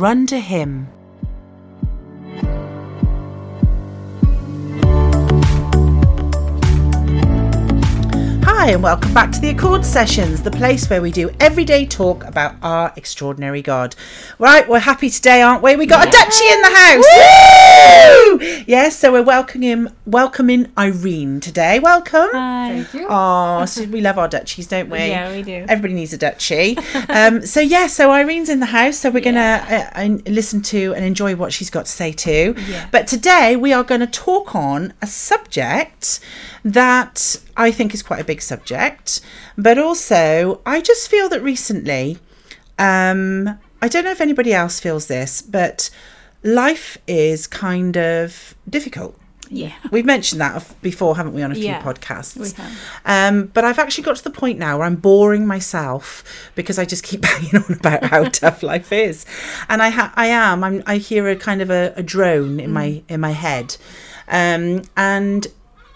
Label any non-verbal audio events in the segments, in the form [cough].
run to Him. Hi, and welcome back to the Accord Sessions, the place where we do everyday talk about our extraordinary God. Right, we're happy today, aren't we? We got a Dutchie in the house. Woo! Yes, so we're welcoming welcoming Irene today. Welcome. Hi. Thank you. Oh, [laughs] so we love our Dutchies, don't we? Yeah, we do. Everybody needs a Dutchie. [laughs] um, so yeah, so Irene's in the house, so we're gonna uh, uh, listen to and enjoy what she's got to say too. Yeah. But today we are going to talk on a subject that I think is quite a big subject, but also I just feel that recently, um, I don't know if anybody else feels this, but life is kind of difficult. Yeah. [laughs] We've mentioned that before, haven't we, on a few Yeah, podcasts? we have. Um, but I've actually got to the point now where I'm boring myself because I just keep [laughs] banging on about how [laughs] tough life is, and I ha- I am. I'm, I hear a kind of a, a drone in my in my head, um, and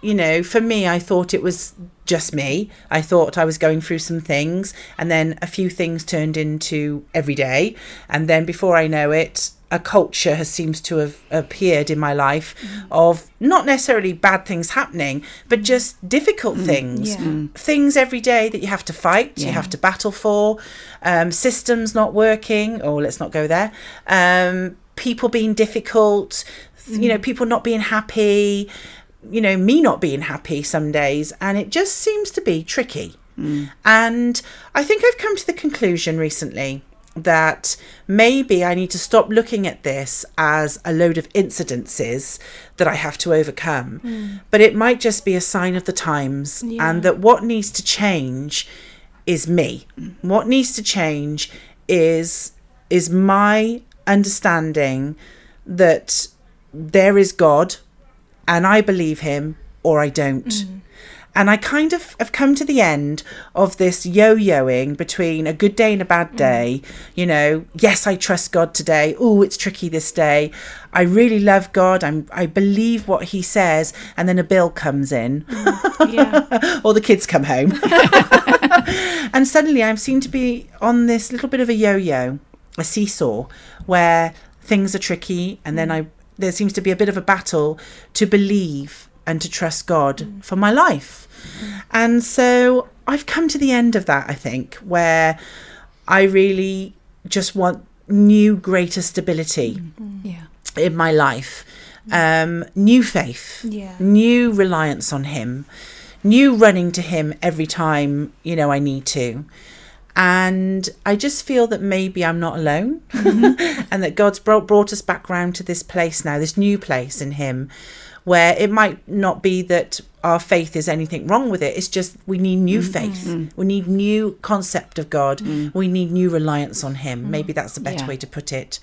you know, for me, I thought it was just me. I thought I was going through some things, and then a few things turned into every day, and then before I know it, a culture has seems to have appeared in my life of not necessarily bad things happening, but just difficult things, Yeah. things every day that you have to fight, you have to battle for, um, systems not working. or let's not go there. Um, people being difficult, you know, people not being happy you know, me not being happy some days, and it just seems to be tricky. And I think I've come to the conclusion recently that maybe I need to stop looking at this as a load of incidences that I have to overcome, hmm. but it might just be a sign of the times, and that what needs to change is me. Mm. What needs to change is is my understanding that there is God and I believe him or I don't. Mm. And I kind of have come to the end of this yo yoing between a good day and a bad mm. day. You know, yes, I trust God today. Oh, it's tricky this day. I really love God. I'm, I believe what he says. And then a bill comes in, mm. [laughs] Yeah. or the kids come home. [laughs] and suddenly I seem to be on this little bit of a yo yo, a seesaw, where things are tricky. And then I there seems to be a bit of a battle to believe and to trust God mm. for my life. And so I've come to the end of that, I think, where I really just want new, greater stability mm. Mm. Yeah. in my life, um, new faith, Yeah. new reliance on Him, new running to Him every time, you know, I need to. And I just feel that maybe I'm not alone mm-hmm. [laughs] and that God's brought, brought us back round to this place now, this new place in Him, where it might not be that our faith is anything wrong with it. It's just we need new mm-hmm. faith. Mm-hmm. We need new concept of God. Mm. We need new reliance on Him. Mm. Maybe that's the better Yeah. way to put it.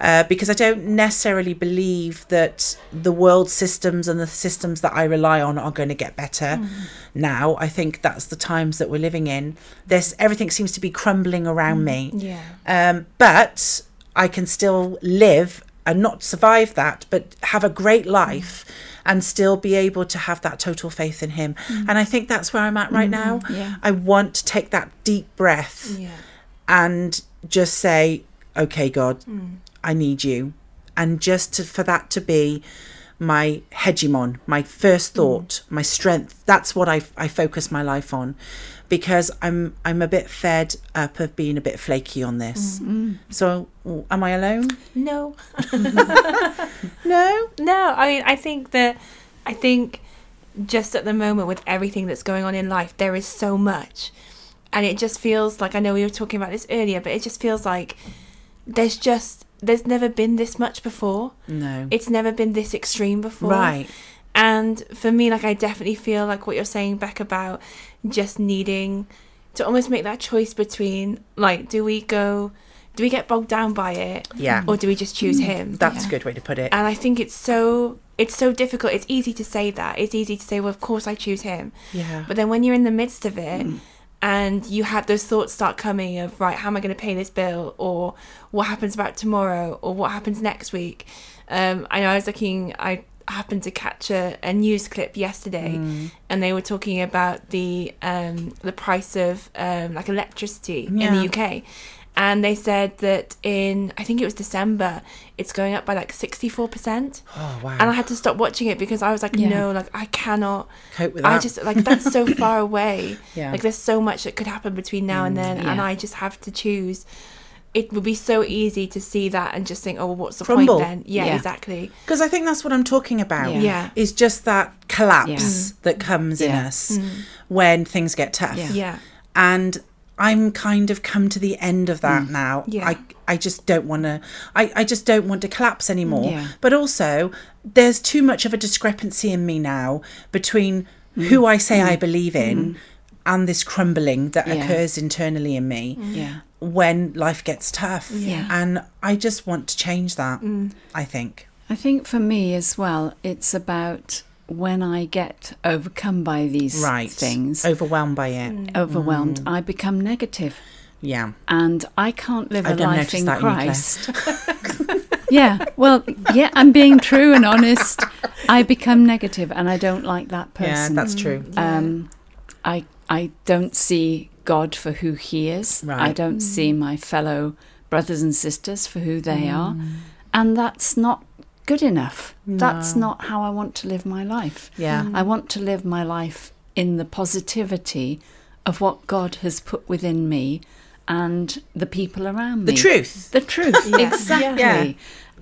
Uh, because I don't necessarily believe that the world systems and the systems that I rely on are going to get better mm. now. I think that's the times that we're living in. This everything seems to be crumbling around mm. me. Yeah. Um, but I can still live and not survive that, but have a great mm. life and still be able to have that total faith in Him. And I think that's where I'm at right now. yeah. I want to take that deep breath Yeah. and just say, okay, God, I need you. And just to, for that to be my hegemon, my first mm. thought, my strength. That's what I, I focus my life on because I'm I'm a bit fed up of being a bit flaky on this. Mm, mm. So am I alone? No. [laughs] [laughs] No. No. I mean, I think that, I think just at the moment with everything that's going on in life, there is so much. And it just feels like, I know we were talking about this earlier, but it just feels like there's just, there's never been this much before. No. It's never been this extreme before. Right. And for me, like I definitely feel like what you're saying, Beck, about just needing to almost make that choice between like, do we go, do we get bogged down by it, Yeah. or do we just choose mm. him? That's a good way to put it. And I think it's so it's so difficult. It's easy to say that. It's easy to say, well, of course I choose him. Yeah. But then when you're in the midst of it. Mm. And you had those thoughts start coming of right, how am I going to pay this bill, or what happens about tomorrow, or what happens next week? Um, I know I was looking. I happened to catch a, a news clip yesterday, and they were talking about the um, the price of um, like electricity in the UK, and they said that in I think it was December, it's going up by like sixty four percent. [gasps] Oh wow. And I had to stop watching it because I was like, Yeah. no, like I cannot cope with that. I just like that's so [laughs] far away. Yeah. Like there's so much that could happen between now and mm, then, and. I just have to choose. It would be so easy to see that and just think, oh, well, what's the Crumble. point then? Yeah, Yeah. exactly. Because I think that's what I'm talking about. Yeah. Yeah. Is just that collapse Yeah. Mm. that comes in Yeah. us mm. when things get tough. Yeah. Yeah. And I'm kind of come to the end of that mm. now. Yeah. I I just don't want to I, I just don't want to collapse anymore. Mm, yeah. But also there's too much of a discrepancy in me now between mm. who I say I believe in mm-hmm. and this crumbling that Yeah. occurs internally in me Yeah. when life gets tough. Yeah. And I just want to change that, I think. I think for me as well, it's about when I get overcome by these Right. things, Overwhelmed by it. overwhelmed, I become negative. Yeah. and I can't live I a life in that in you, Christ. [laughs] yeah, well, yeah, I'm being true and honest. I become negative, and I don't like that person. Yeah, person. that's true. um, I I don't see God for who He is. I don't see my fellow brothers and sisters for who they Mm. are, and that's not good enough. That's not how I want to live my life. Yeah. I want to live my life in the positivity of what God has put within me and the people around me. [laughs] The truth. The [laughs] truth, Yeah. exactly. Yeah.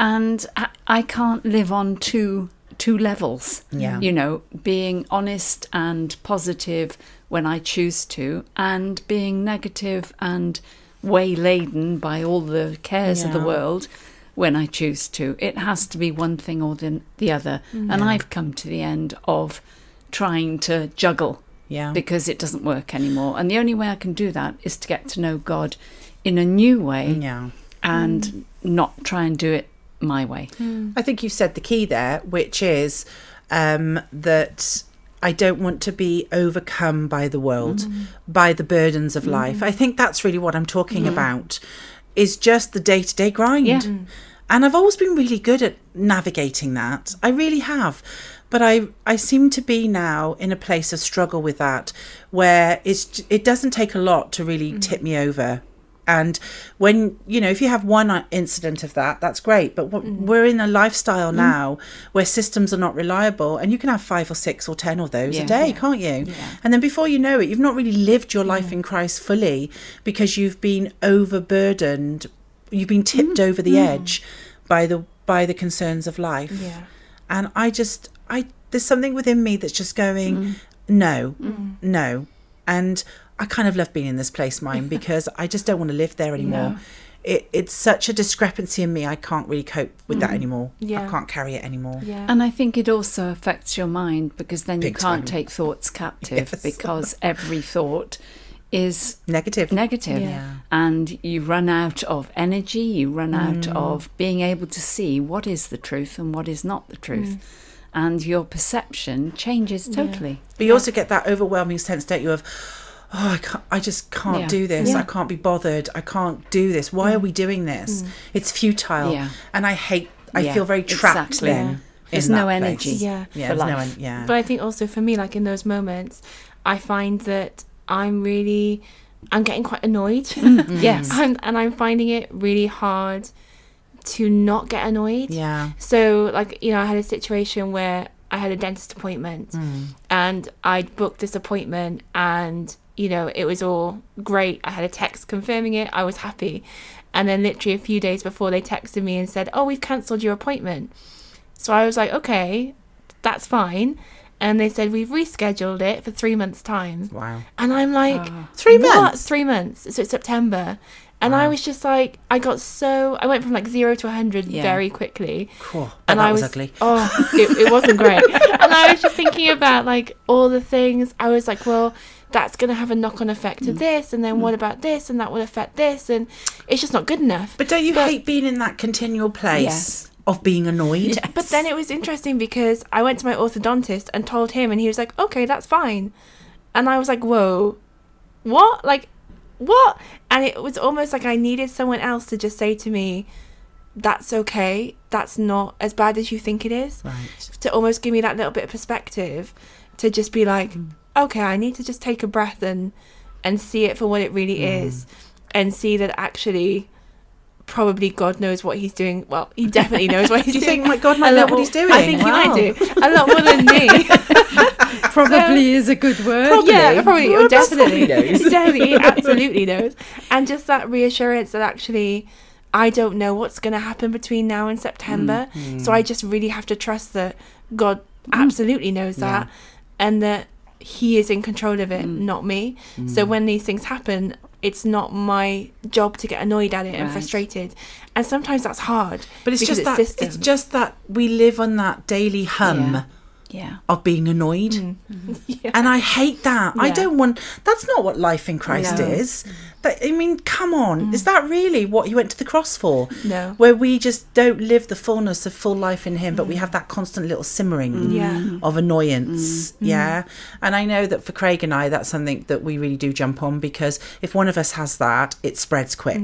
And I, I can't live on two two levels. Yeah. You know, being honest and positive when I choose to, and being negative and wayladen by all the cares of the world when I choose to. It has to be one thing or the, the other. Mm. And I've come to the end of trying to juggle Yeah. because it doesn't work anymore. And the only way I can do that is to get to know God in a new way yeah. and mm. not try and do it my way. Hmm. I think you've said the key there, which is um, that I don't want to be overcome by the world, mm. by the burdens of life. I think that's really what I'm talking about, is just the day to day grind. Yeah. Mm. And I've always been really good at navigating that. I really have. But I, I seem to be now in a place of struggle with that, where it's it doesn't take a lot to really mm. tip me over. And when you know, if you have one incident of that, that's great. But what, mm-hmm. we're in a lifestyle mm-hmm. now where systems are not reliable, and you can have five or six or ten of those Yeah. a day, Yeah. can't you? And then before you know it, you've not really lived your life mm. in Christ fully because you've been overburdened, you've been tipped mm-hmm. over the mm. edge by the by the concerns of life. Yeah. And I just, I there's something within me that's just going, mm. no, no, and I kind of love being in this place, mine, [laughs] because I just don't want to live there anymore. No. It, it's such a discrepancy in me. I can't really cope with that mm. anymore. Yeah. I can't carry it anymore. Yeah. And I think it also affects your mind because then you can't time. take thoughts captive [laughs] Yes. because every thought is Negative. negative Yeah. and you run out of energy you run mm. out of being able to see what is the truth and what is not the truth mm. and your perception changes totally But you also get that overwhelming sense, don't you, of, oh, I can't, I just can't Yeah. do this. Yeah. I can't be bothered. I can't do this. Why are mm. we doing this? Mm. It's futile. Yeah. And I hate, I feel very trapped exactly. then. There's no place. energy. Yeah. Yeah, for no life. en- yeah. But I think also for me, like in those moments, I find that I'm really, I'm getting quite annoyed. [laughs] Mm. [laughs] yes I'm, and I'm finding it really hard to not get annoyed. yeah. So, like, you know, I had a situation where I had a dentist appointment hmm. and I'd booked this appointment and, you know, it was all great. I had a text confirming it. I was happy. And then, literally, a few days before, they texted me and said, Oh, we've cancelled your appointment. So I was like, Okay, that's fine. And they said, We've rescheduled it for three months' time. Wow. And I'm like, ah. Three what? months? Three months. So it's September. And I was just like, I got so, I went from like zero to 100 Yeah. very quickly. Cool. And that I was, was, ugly. Oh, it, it wasn't great. [laughs] and I was just thinking about like all the things. I was like, well, that's going to have a knock on effect Mm. to this. And then what about this? And that will affect this. And it's just not good enough. But don't you But- hate being in that continual place Yes. of being annoyed? But then it was interesting because I went to my orthodontist and told him, and he was like, okay, that's fine. And I was like, whoa, what? Like, what? And it was almost like I needed someone else to just say to me, that's okay. That's not as bad as you think it is. Right. To almost give me that little bit of perspective to just be like, mm. okay, I need to just take a breath and and see it for what it really mm. is. and see that actually probably God knows what he's doing. Well, he definitely knows what [laughs] he's doing. Do you think my God lot what he's doing? I think Wow. he might do a lot more than me. [laughs] Probably is a good word. Probably. Yeah, probably, Well, definitely, knows. [laughs] definitely, absolutely knows. And just that reassurance that actually, I don't know what's going to happen between now and September, Mm. so I just really have to trust that God absolutely knows that, and that He is in control of it, not me. So Mm. when these things happen. It's not my job to get annoyed at it and frustrated, and sometimes that's hard. But it's because just that systems. it's just that we live on that daily hum Yeah. Yeah. of being annoyed. Mm. [laughs] Yeah. And I hate that. I don't want that's not what life in Christ No. is. That I mean, come on. Is mm. that really what you went to the cross for? No. Where we just don't live the fullness of full life in him, but we mm. have that constant little simmering mm. Yeah. of annoyance. Yeah. And I know that for Craig and I that's something that we really do jump on because if one of us has that, it spreads quick.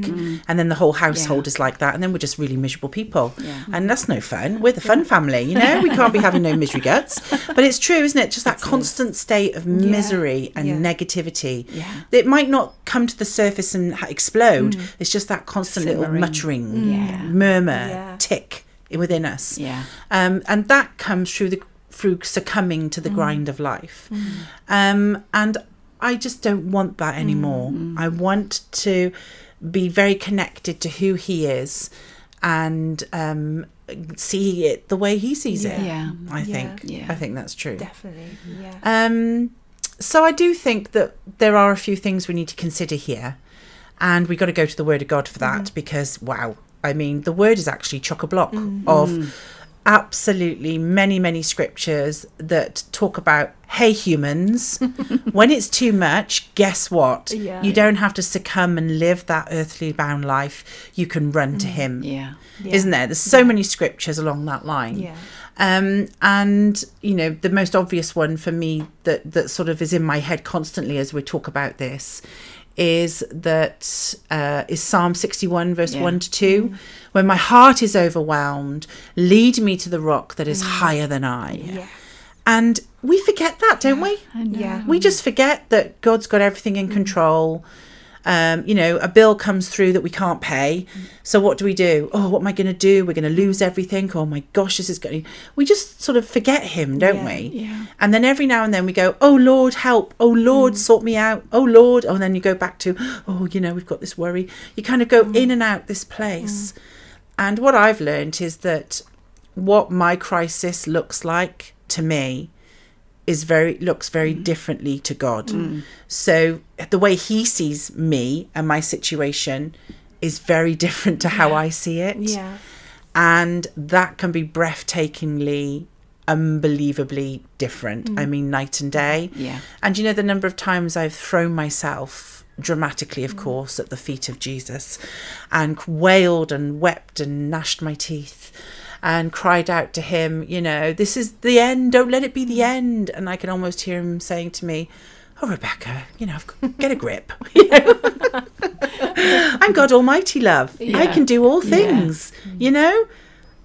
And then the whole household is like that and then we're just really miserable people. Yeah. And that's no fun. We're the fun family, you know? We can't be [laughs] having no misery guts. But it's true, isn't it? Just that constant state of misery and Yeah. negativity. Yeah. It might not come to the surface and ha- explode. It's just that constant little muttering, Yeah. murmur, Yeah. tick within us. Yeah. Um, and that comes through the through succumbing to the grind of life. Um, and I just don't want that anymore. I want to be very connected to who he is and um, see it the way he sees it. Yeah. I think. Yeah. I think that's true. Definitely. Yeah. Um, so I do think that there are a few things we need to consider here, and we got to go to the Word of God for that mm-hmm. because wow, I mean the Word is actually chock a block mm-hmm. of mm-hmm. absolutely many many scriptures that talk about hey humans [laughs] when it's too much guess what? Yeah. you don't have to succumb and live that earthly bound life. You can run to him. Yeah. Yeah. isn't there? There's so many scriptures along that line. Yeah. Um, and you know, the most obvious one for me that that sort of is in my head constantly as we talk about this is that uh, is Psalm sixty one verse Yeah. one to two, when my heart is overwhelmed, lead me to the rock that is higher than I. Yeah. And we forget that, don't we? I. Yeah. We just forget that God's got everything in control. Um, you know, a bill comes through that we can't pay. So what do we do? Oh, what am I going to do? We're going to lose everything. Oh my gosh, this is going. We just sort of forget Him, don't Yeah, we? yeah. And then every now and then we go, Oh Lord, help! Oh Lord, mm. sort me out! Oh Lord! Oh, and then you go back to, Oh, you know, we've got this worry. You kind of go mm. in and out this place. Mm. And what I've learned is that what my crisis looks like to me is very looks very mm. differently to God. Mm. So the way he sees me and my situation is very [laughs] different to how I see it. Yeah. And that can be breathtakingly unbelievably different. I mm. mean night and day. Yeah. And you know the number of times I've thrown myself dramatically of course at the feet of Jesus and wailed and wept and gnashed my teeth and cried out to him, you know, this is the end, don't let it be the end. And I can almost hear him saying to me, Oh, Rebecca, you know, [laughs] get a grip. [laughs] You know? [laughs] I'm God Almighty, love. I can do all Yeah. things, you know?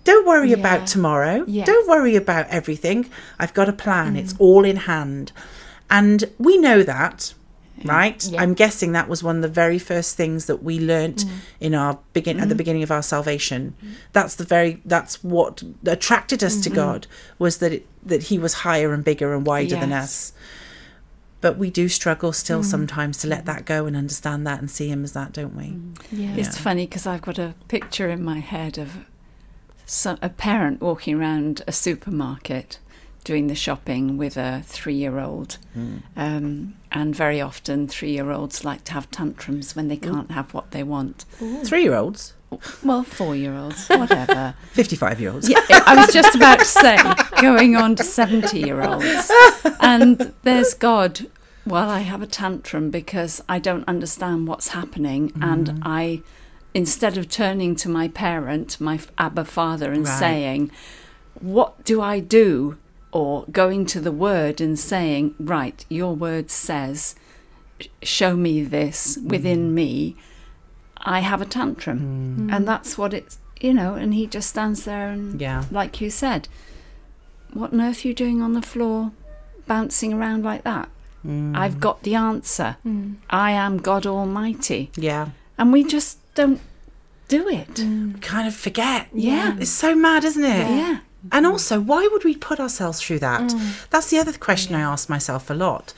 Don't worry Yeah. about tomorrow. Yes. Don't worry about everything. I've got a plan. It's mm. all in hand. And we know that, right? Yeah. I'm guessing that was one of the very first things that we learnt mm. in our begin at the mm. beginning of our salvation. Mm. That's the very that's what attracted us to mm-hmm. God was that it, that he was higher and bigger and wider than us. But we do struggle still sometimes to let that go and understand that and see him as that, don't we? Yeah. It's funny because I've got a picture in my head of some, a parent walking around a supermarket doing the shopping with a three year old. Um, and very often, three year olds like to have tantrums when they can't have what they want. Three year olds, Well, four year olds, whatever. [laughs] 55 year olds. Yeah, I was just about to say, going on to 70 year olds. And there's God. Well, I have a tantrum because I don't understand what's happening. And I, instead of turning to my parent, my Abba Father, and Right. saying, What do I do? Or going to the word and saying, Right, your word says, show me this within mm. me. I have a tantrum. Mm. And that's what it's, you know, and he just stands there and Yeah. like you said, what on earth are you doing on the floor bouncing around like that? Mm. I've got the answer. Mm. I am God Almighty. Yeah. and we just don't do it. We kind of forget. Yeah. It's so mad, isn't it? Yeah. And also, why would we put ourselves through that? Mm. That's the other question I ask myself a lot.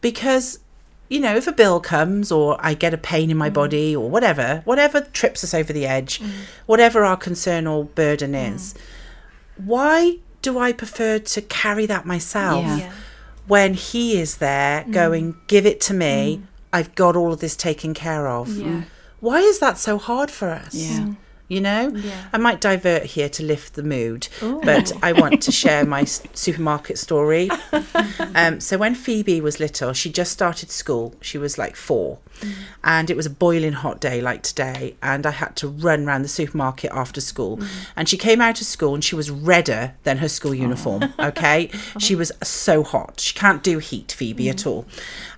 Because, you know, if a bill comes or I get a pain in my mm. body or whatever, whatever trips us over the edge, mm. whatever our concern or burden is, why do I prefer to carry that myself Yeah. Yeah. when he is there going, give it to me, I've got all of this taken care of? Yeah. Why is that so hard for us? Yeah. You know, Yeah. I might divert here to lift the mood, but I want to [laughs] share my supermarket story. [laughs] Um, so when Phoebe was little, she just started school. She was like four, and it was a boiling hot day like today, and I had to run around the supermarket after school. And she came out of school and she was redder than her school uniform. [laughs] Okay, she was so hot. She can't do heat, Phoebe, at all.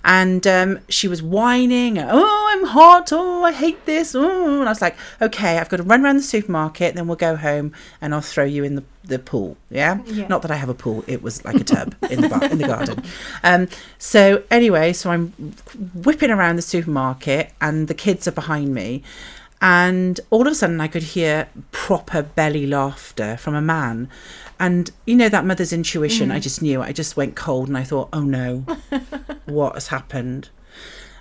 And um, she was whining, "Oh, I'm hot. Oh, I hate this." Oh, and I was like, "Okay, I've got to run around the supermarket, then we'll go home, and I'll throw you in the, the pool." Yeah? Yeah. not that I have a pool. It was like a tub [laughs] in the bar, in the garden. Um, so anyway, so I'm whipping around the supermarket, and the kids are behind me. And all of a sudden, I could hear proper belly laughter from a man. And you know, that mother's intuition, I just knew. I just went cold and I thought, oh no, [laughs] what has happened?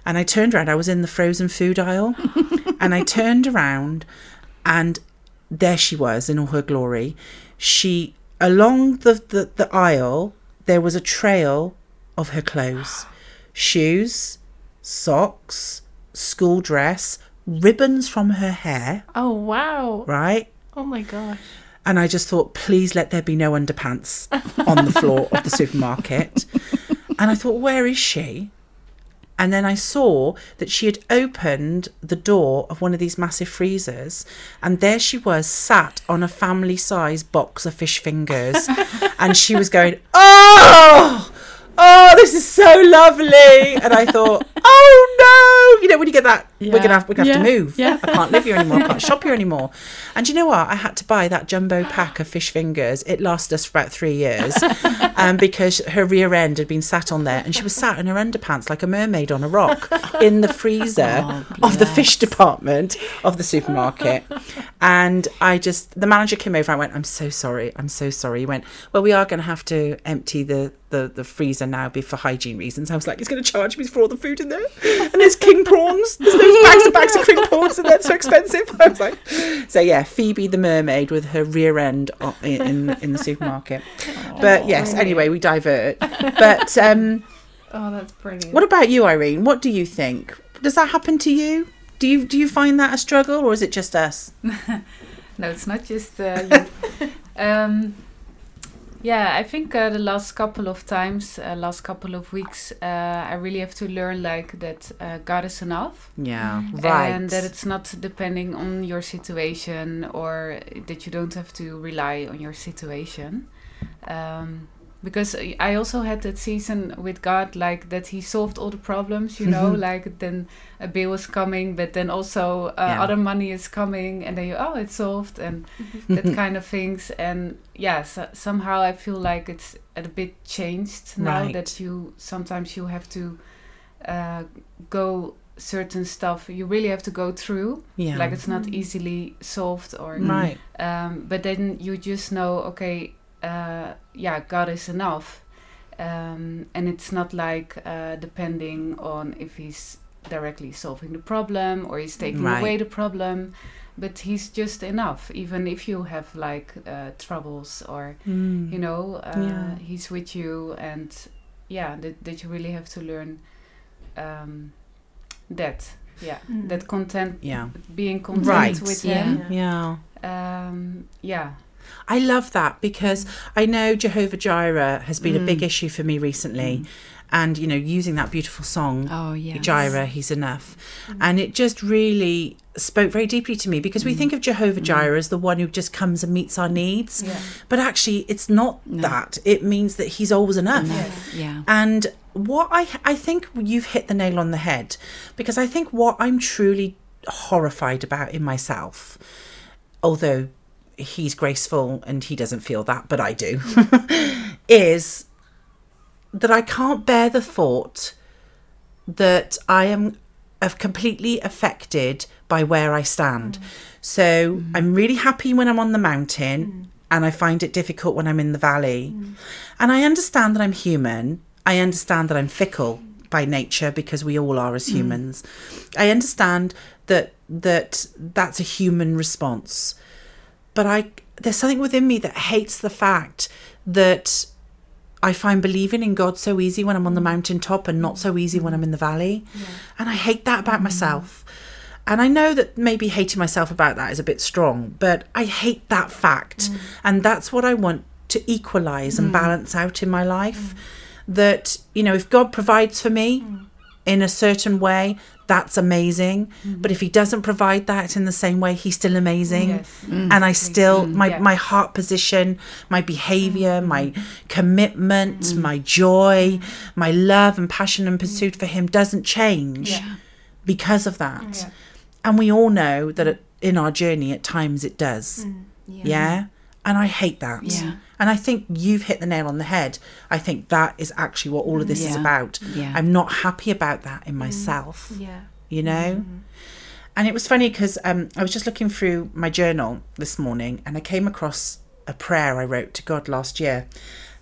And I turned around, I was in the frozen food aisle. [laughs] and I turned around, and there she was in all her glory. She, along the, the, the aisle, there was a trail of her clothes shoes, socks, school dress, ribbons from her hair, Oh wow. right? Oh my gosh. And I just thought, please let there be no underpants on the floor of the [laughs] supermarket. And I thought, where is she? And then I saw that she had opened the door of one of these massive freezers, and there she was, sat on a family size box of fish fingers. [laughs] and she was going, Oh, oh, this is so lovely. And I thought, Oh no. You know, when you get that, we're gonna have we're gonna have to move. Yeah. I can't live here anymore, I can't [laughs] shop here anymore. And you know what? I had to buy that jumbo pack of fish fingers. It lasted us for about three years. [laughs] um, because her rear end had been sat on there and she was sat in her underpants like a mermaid on a rock in the freezer [laughs] Oh, of the fish department of the supermarket. And I just the manager came over, I went, I'm so sorry, I'm so sorry. He went, Well, we are gonna have to empty the the, the freezer now be for hygiene reasons. I was like, he's gonna charge me for all the food in there. And there's king prawns. There's those bags and bags of king prawns and they're so expensive. I was like so yeah, Phoebe the mermaid with her rear end in in, in the supermarket. [laughs] But yes, anyway, we divert. But um, [laughs] Oh, that's brilliant. what about you, Irene? What do you think? Does that happen to you? Do you do you find that a struggle, or is it just us? [laughs] No, it's not just uh, you. um, yeah, I think uh, the last couple of times, uh, last couple of weeks, uh, I really have to learn like that uh, God is enough. Yeah, right. And that it's not depending on your situation or that you don't have to rely on your situation. Um, because I also had that season with God, like that He solved all the problems, you know, [laughs] like then a bill is coming, but then also uh, Yeah. other money is coming, and then you, oh, it's solved, and [laughs] that kind of things. And yeah, so, somehow I feel like it's a bit changed now Right. that you sometimes you have to uh, go certain stuff you really have to go through yeah, like it's not Mm. easily solved or right. um, but then you just know okay uh, yeah god is enough um, and it's not like uh, depending on if he's directly solving the problem or he's taking Right. away the problem but he's just enough even if you have like uh, troubles or Mm. you know uh, Yeah. he's with you and yeah that, that you really have to learn um, that yeah Mm. that content Yeah, being content Right. with Yeah. him yeah. um, yeah I love that because I know Jehovah Jireh has been a big Mm. issue for me recently, mm. and you know, using that beautiful song. Oh yeah. Jireh, he's enough. Mm. And it just really spoke very deeply to me because we mm. think of Jehovah Jireh as the one who just comes and meets our needs. yeah But actually, it's not No. that. It means that he's always enough. Enough. Yeah. And what I I think you've hit the nail on the head because I think what I'm truly horrified about in myself, although he's graceful and he doesn't feel that, but I do, [laughs] is that I can't bear the thought that I am completely affected by where I stand. Mm. So mm. I'm really happy when I'm on the mountain mm. and I find it difficult when I'm in the valley. And I understand that I'm human. I understand that I'm fickle by nature because we all are as humans. I understand that that that's a human response. But I there's something within me that hates the fact that I find believing in God so easy when I'm on the mm. mountaintop and not so easy when I'm in the valley. And I hate that about mm. myself. And I know that maybe hating myself about that is a bit strong, but I hate that fact. Mm. And that's what I want to equalize and balance out in my life. That, you know, if God provides for me in a certain way, that's amazing. Mm-hmm. But if He doesn't provide that in the same way, He's still amazing. Yes. Mm. And I still, mm. my, Yeah. my heart position, my behavior, mm. my commitment, my joy, my love and passion and pursuit for Him doesn't change Yeah. because of that. Yeah. And we all know that in our journey, at times it does. Yeah. And I hate that. Yeah. And I think you've hit the nail on the head. I think that is actually what all of this is about. Yeah. I'm not happy about that in myself, mm. Yeah. you know? Mm-hmm. And it was funny because um, I was just looking through my journal this morning and I came across a prayer I wrote to God last year.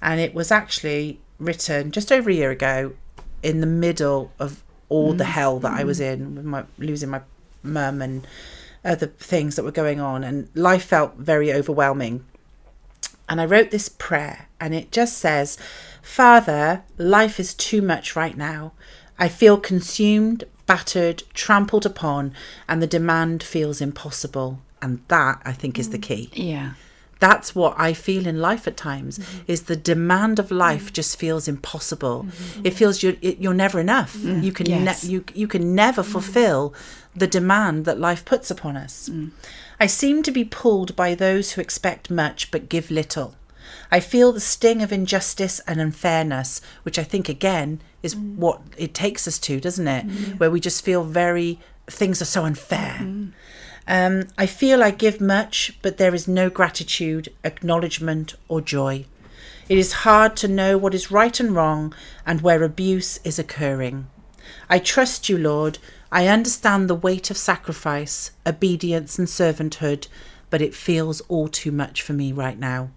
And it was actually written just over a year ago in the middle of all the mm. hell that I was mm-hmm. in with my losing my mum and other things that were going on. And life felt very overwhelming. And I wrote this prayer, and it just says, Father, life is too much right now. I feel consumed, battered, trampled upon, and the demand feels impossible. And that, I think, is the mm. key. Yeah. That's what I feel in life at times mm-hmm. is the demand of life mm-hmm. just feels impossible. Mm-hmm. It feels you're, it, you're never enough. Mm. You can Yes. ne- you you can never mm. fulfill the demand that life puts upon us. I seem to be pulled by those who expect much but give little. I feel the sting of injustice and unfairness, which I think again is mm. what it takes us to, doesn't it? Mm. Where we just feel very things are so unfair. Mm. Um, I feel I give much, but there is no gratitude, acknowledgement, or joy. It is hard to know what is right and wrong and where abuse is occurring. I trust you, Lord. I understand the weight of sacrifice, obedience, and servanthood, but it feels all too much for me right now.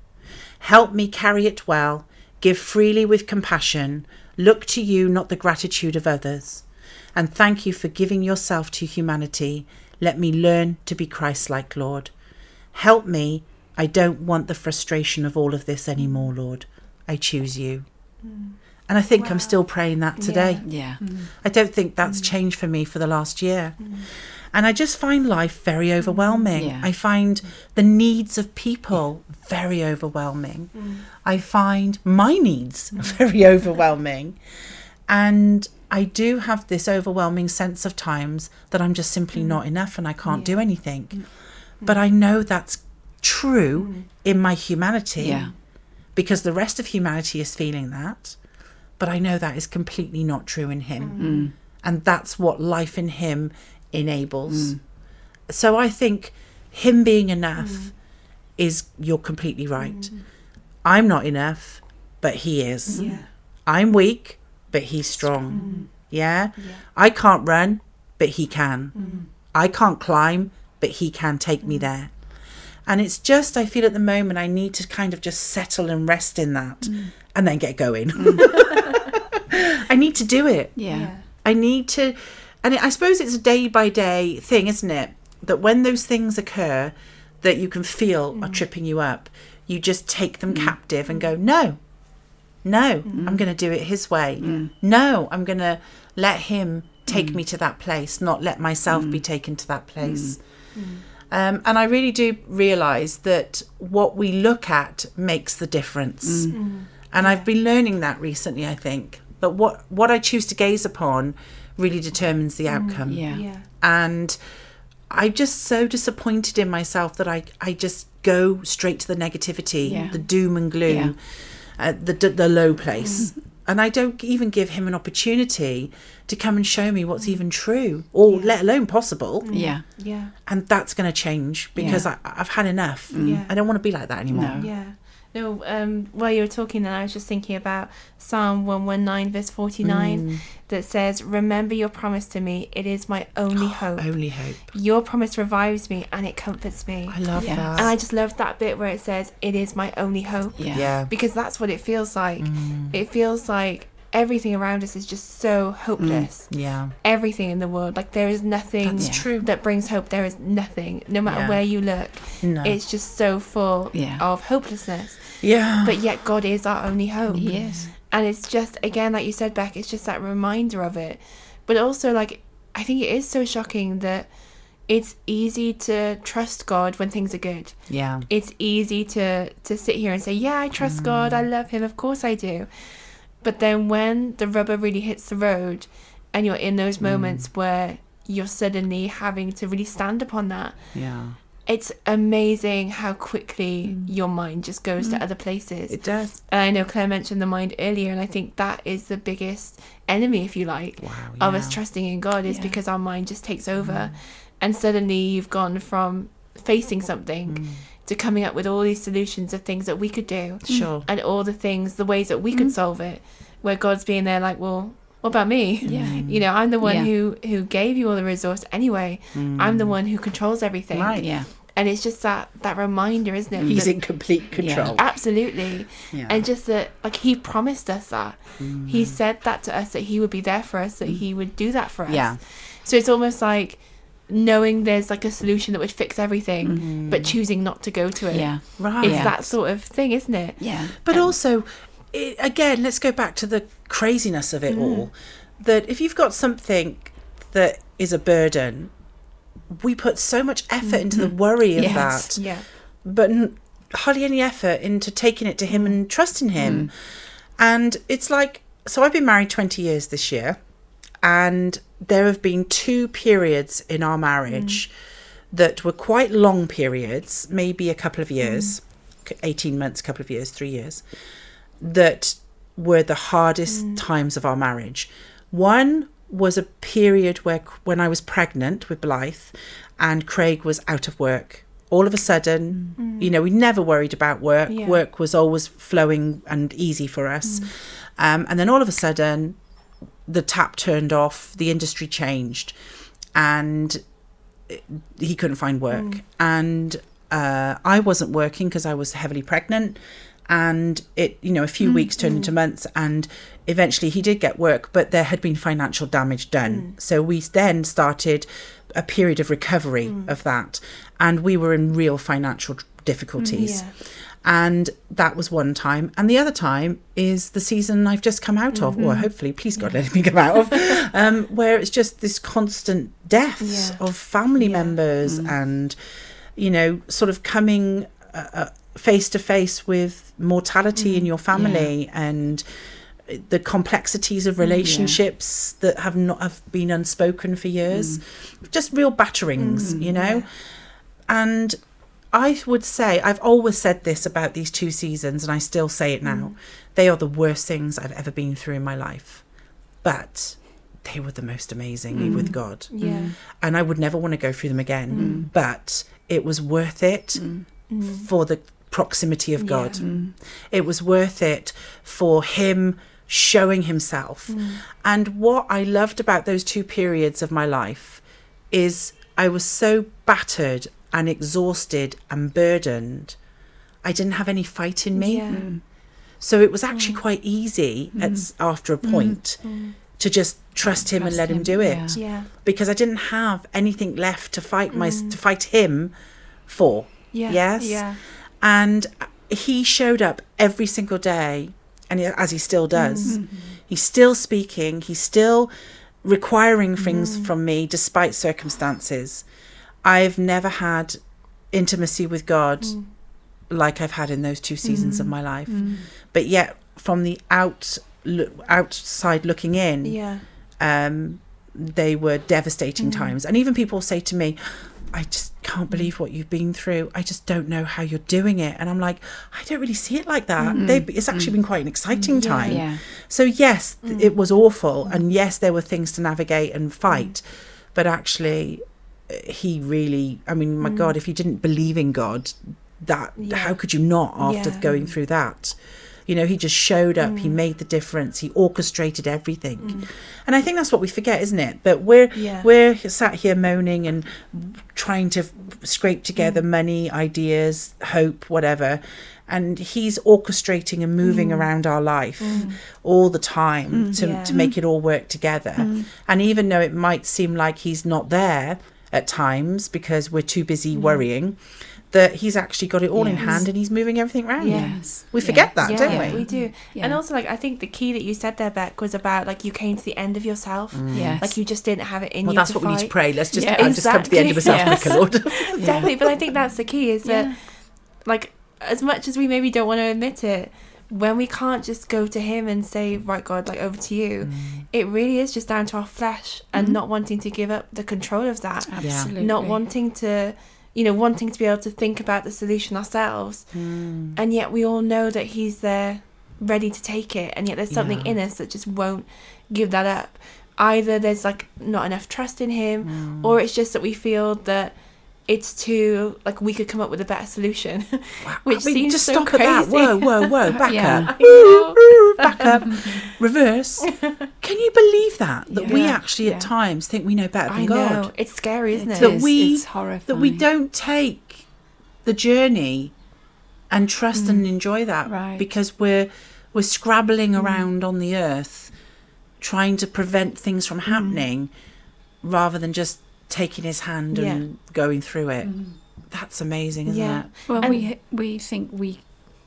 Help me carry it well, give freely with compassion, look to you, not the gratitude of others. And thank you for giving yourself to humanity. Let me learn to be Christ like, Lord. Help me. I don't want the frustration of all of this anymore, Lord. I choose you. Mm. And I think I'm still praying that today. Yeah. Mm. I don't think that's mm. changed for me for the last year. Mm. And I just find life very overwhelming. Yeah. I find the needs of people very overwhelming. I find my needs [laughs] very overwhelming. And I do have this overwhelming sense of times that I'm just simply not enough and I can't do anything. But I know that's true in my humanity Yeah. because the rest of humanity is feeling that. But I know that is completely not true in him. Mm. Mm. And that's what life in him enables. Mm. So I think him being enough is, you're completely right. I'm not enough, but he is. Yeah. I'm weak, but he's strong. Yeah? I can't run, but he can. I can't climb, but he can take me there. And it's just, I feel at the moment, I need to kind of just settle and rest in that and then get going. Mm. [laughs] [laughs] I need to do it. Yeah. I need to, and I suppose it's a day by day thing, isn't it? That when those things occur that you can feel are mm. tripping you up, you just take them mm. captive and go, no, no, I'm going to do it his way. No, I'm going to let him take me to that place, not let myself be taken to that place. Um, and I really do realize that what we look at makes the difference. And I've been learning that recently, I think, that what, what I choose to gaze upon really determines the mm, outcome. Yeah. Yeah. And I'm just so disappointed in myself that I, I just go straight to the negativity, Yeah. the doom and gloom, uh, the, the, the low mm-hmm. place. And I don't even give him an opportunity to come and show me what's mm. even true or let alone possible. Mm. Yeah. Yeah. And that's going to change because I, I've had enough. Yeah. I don't want to be like that anymore. No. Yeah. No, um, while you were talking, then I was just thinking about Psalm one one nine verse forty nine Mm. that says, "Remember your promise to me; it is my only hope. Only hope. Your promise revives me and it comforts me." I love Yeah. that. And I just love that bit where it says, "It is my only hope," Yeah. yeah. because that's what it feels like. Mm. It feels like everything around us is just so hopeless. Yeah. Everything in the world, like there is nothing That's Yeah. true. that brings hope. There is nothing, no matter Yeah. where you look. No. It's just so full Yeah. of hopelessness. Yeah. But yet, God is our only hope. He is. And it's just, again, like you said, Beck, it's just that reminder of it. But also, like, I think it is so shocking that it's easy to trust God when things are good. yeah. It's easy to, to sit here and say, Yeah, I trust mm. God. I love Him. Of course I do. But then when the rubber really hits the road and you're in those mm. moments where you're suddenly having to really stand upon that, Yeah. It's amazing how quickly mm. your mind just goes to mm. other places. It does. And I know Clare mentioned the mind earlier, and I think that is the biggest enemy, if you like, Wow. of us trusting in God is Yeah. because our mind just takes over. Mm. And suddenly you've gone from facing something to coming up with all these solutions of things that we could do Sure. and all the things, the ways that we could solve it, where God's being there like, well, what about me? Yeah. You know, I'm the one Yeah. who who gave you all the resource anyway. I'm the mm. one who controls everything. Right. Yeah. And it's just that that reminder, isn't it? He's that- in complete control. Absolutely. Yeah. And just that, like, he promised us that. He mm. said that to us, that he would be there for us, that he would do that for us. Yeah. So it's almost like knowing there's like a solution that would fix everything, but mm. choosing not to go to it. Yeah. right. It's Yeah. that sort of thing, isn't it? Yeah. But also, it, again, let's go back to the craziness of Mm. it all. That if you've got something that is a burden, we put so much effort into the mm-hmm. worry of Yes. that, Yeah. but n- hardly any effort into taking it to Him and trusting Him. Mm. And it's like, so I've been married 20 years this year, and there have been two periods in our marriage mm. that were quite long periods, maybe a couple of years, c 18 months, a couple of years, three years, that were the hardest times of our marriage. One was a period where when I was pregnant with Blythe and Craig was out of work. All of a sudden, you know, we never worried about work. Yeah. Work was always flowing and easy for us. Um, and then all of a sudden, the tap turned off, the industry changed, and he couldn't find work. And uh, I wasn't working because I was heavily pregnant. And it, you know, a few weeks turned into months, and eventually he did get work, but there had been financial damage done. So we then started a period of recovery of that, and we were in real financial difficulties. Yeah. And that was one time. And the other time is the season I've just come out of, or hopefully, please God, let me come out of, [laughs] um, where it's just this constant deaths Yeah. of family Yeah. members and, you know, sort of coming uh, uh, face to face with mortality in mm. your family and the complexities of mm, relationships that have not have been unspoken for years. Mm. Just real batterings you know? and I would say, I've always said this about these two seasons, and I still say it now. They are the worst things I've ever been through in my life. But they were the most amazing with God. Yeah. And I would never want to go through them again. But it was worth it for the proximity of God. Mm. It was worth it for Him showing Himself. Mm. And what I loved about those two periods of my life is I was so battered and exhausted and burdened. I didn't have any fight in me. Yeah. Mm. So it was actually quite easy at, after a point to just trust him and let him, him, do it yeah. Yeah. because I didn't have anything left to fight my to fight him for. Yeah. Yes. Yeah. And he showed up every single day, and as he still does, mm-hmm. he's still speaking. He's still requiring mm-hmm. things from me despite circumstances. I've never had intimacy with God mm. like I've had in those two seasons of mm-hmm. my life. Mm. But yet, from the out lo- outside looking in, Yeah. um, they were devastating mm. times. And even people say to me, I just can't mm. believe what you've been through. I just don't know how you're doing it. And I'm like, I don't really see it like that. Mm. They've, it's actually mm. been quite an exciting Yeah. time. Yeah. So, yes, th- it was awful. And yes, there were things to navigate and fight. But actually, he really, I mean, my God, if you didn't believe in God, that Yeah. how could you not after going through that you know he just showed up Mm. he made the difference he orchestrated everything and i think that's what we forget isn't it but we're Yeah. we're sat here moaning and trying to scrape together Mm. money ideas hope whatever and he's orchestrating and moving around our life all the time to, Mm. Yeah. Mm. to make it all work together and even though it might seem like he's not there at times because we're too busy worrying that he's actually got it all in hand and he's moving everything around Yes. we forget Yeah. that yeah, don't we we do. Yeah. And also, like, I think the key that you said there, Beck, was about like you came to the end of yourself. Yes. Like you just didn't have it in well you. that's to what we need to pray let's just Yeah. i've just come to the end of myself Exactly. Nicola, Lord [laughs] Definitely, but I think that's the key. Is that Yeah. like as much as we maybe don't want to admit it when we can't just go to him and say right god like over to you it really is just down to our flesh and Mhm. not wanting to give up the control of that Absolutely. not wanting to you know wanting to be able to think about the solution ourselves Mm. and yet we all know that he's there ready to take it and yet there's something Yeah. in us that just won't give that up either there's like not enough trust in him Mm. or it's just that we feel that it's too like we could come up with a better solution [laughs] which I mean, seems just so stop at that crazy. whoa whoa whoa back [laughs] Yeah. up [laughs] I know. back up reverse can you believe that that we Yeah. actually at times think we know better than I god know it's scary isn't It it, That is. we- It's horrifying. that we don't take the journey and trust and mm. enjoy that Right. because we're we're scrabbling mm. around on the earth trying to prevent things from mm. happening rather than just taking his hand and going through it that's amazing isn't Yeah. it Well, And- we we think we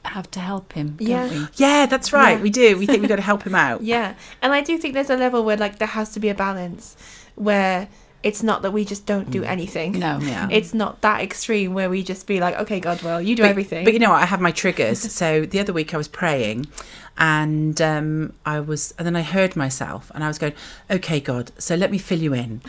have to help him, don't Yeah. we? yeah that's right Yeah. we do we think we've got to [laughs] help him out yeah and i do think there's a level where like there has to be a balance where it's not that we just don't do anything No. Yeah. [laughs] it's not that extreme where we just be like okay god well you do but, everything But you know what? I have my triggers. [laughs] so the other week I was praying, and um, I was, and then I heard myself, and I was going, "Okay, God, so let me fill you in.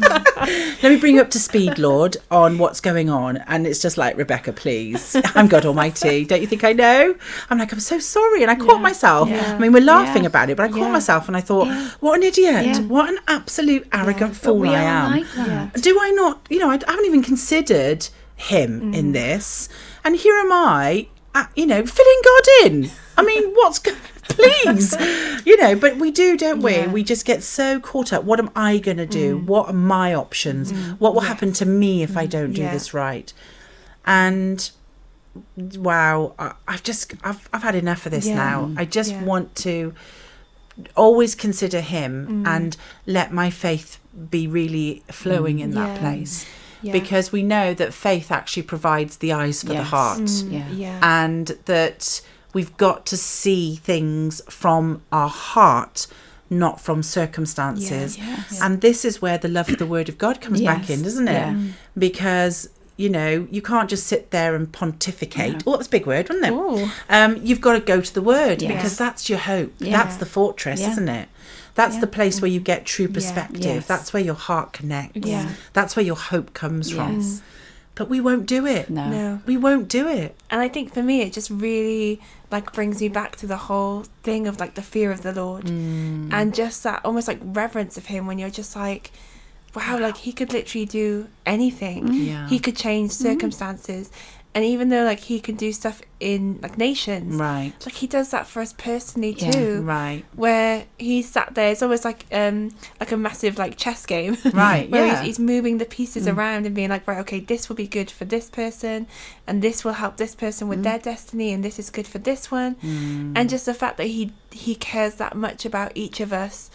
[laughs] let me bring you up to speed, Lord, on what's going on." And it's just like, Rebecca, please, I'm God Almighty. Don't you think I know? I'm like, I'm so sorry, and I caught Yeah. myself. Yeah. I mean, we're laughing Yeah. about it, but I caught myself, and I thought, what an idiot! What an absolute arrogant. Fool I am like do I not, you know, I haven't even considered him in this. And here am I, uh, you know, filling God in. I mean, what's, go- please, you know, but we do, don't we? Yeah. We just get so caught up. What am I going to do? What are my options? What will happen to me if I don't do Yeah. this right? And wow, I, I've just, I've, I've had enough of this Yeah. now. I just want to always consider him Mm. and let my faith be really flowing in that place yeah. because we know that faith actually provides the eyes for the heart Mm, Yeah. yeah and that we've got to see things from our heart not from circumstances Yes. and this is where the love of the word of god comes back in doesn't it Yeah. because you know you can't just sit there and pontificate oh that was a big word wasn't it um, you've got to go to the word Yes. because that's your hope. Yeah. That's the fortress, Yeah. isn't it? That's Yeah. the place where you get true perspective. Yes. That's where your heart connects. Yeah. That's where your hope comes from. Yes. But we won't do it. No. no We won't do it. and i think for me it just really like brings me back to the whole thing of like the fear of the lord Mm. and just that almost like reverence of him when you're just like wow like he could literally do anything Yeah. he could change circumstances and even though like he can do stuff in like nations right. like he does that for us personally Yeah. too Right. where he sat there it's almost like um like a massive like chess game [laughs] Right. where yeah. he's, he's moving the pieces around and being like right okay this will be good for this person and this will help this person with their destiny and this is good for this one Mm. and just the fact that he he cares that much about each of us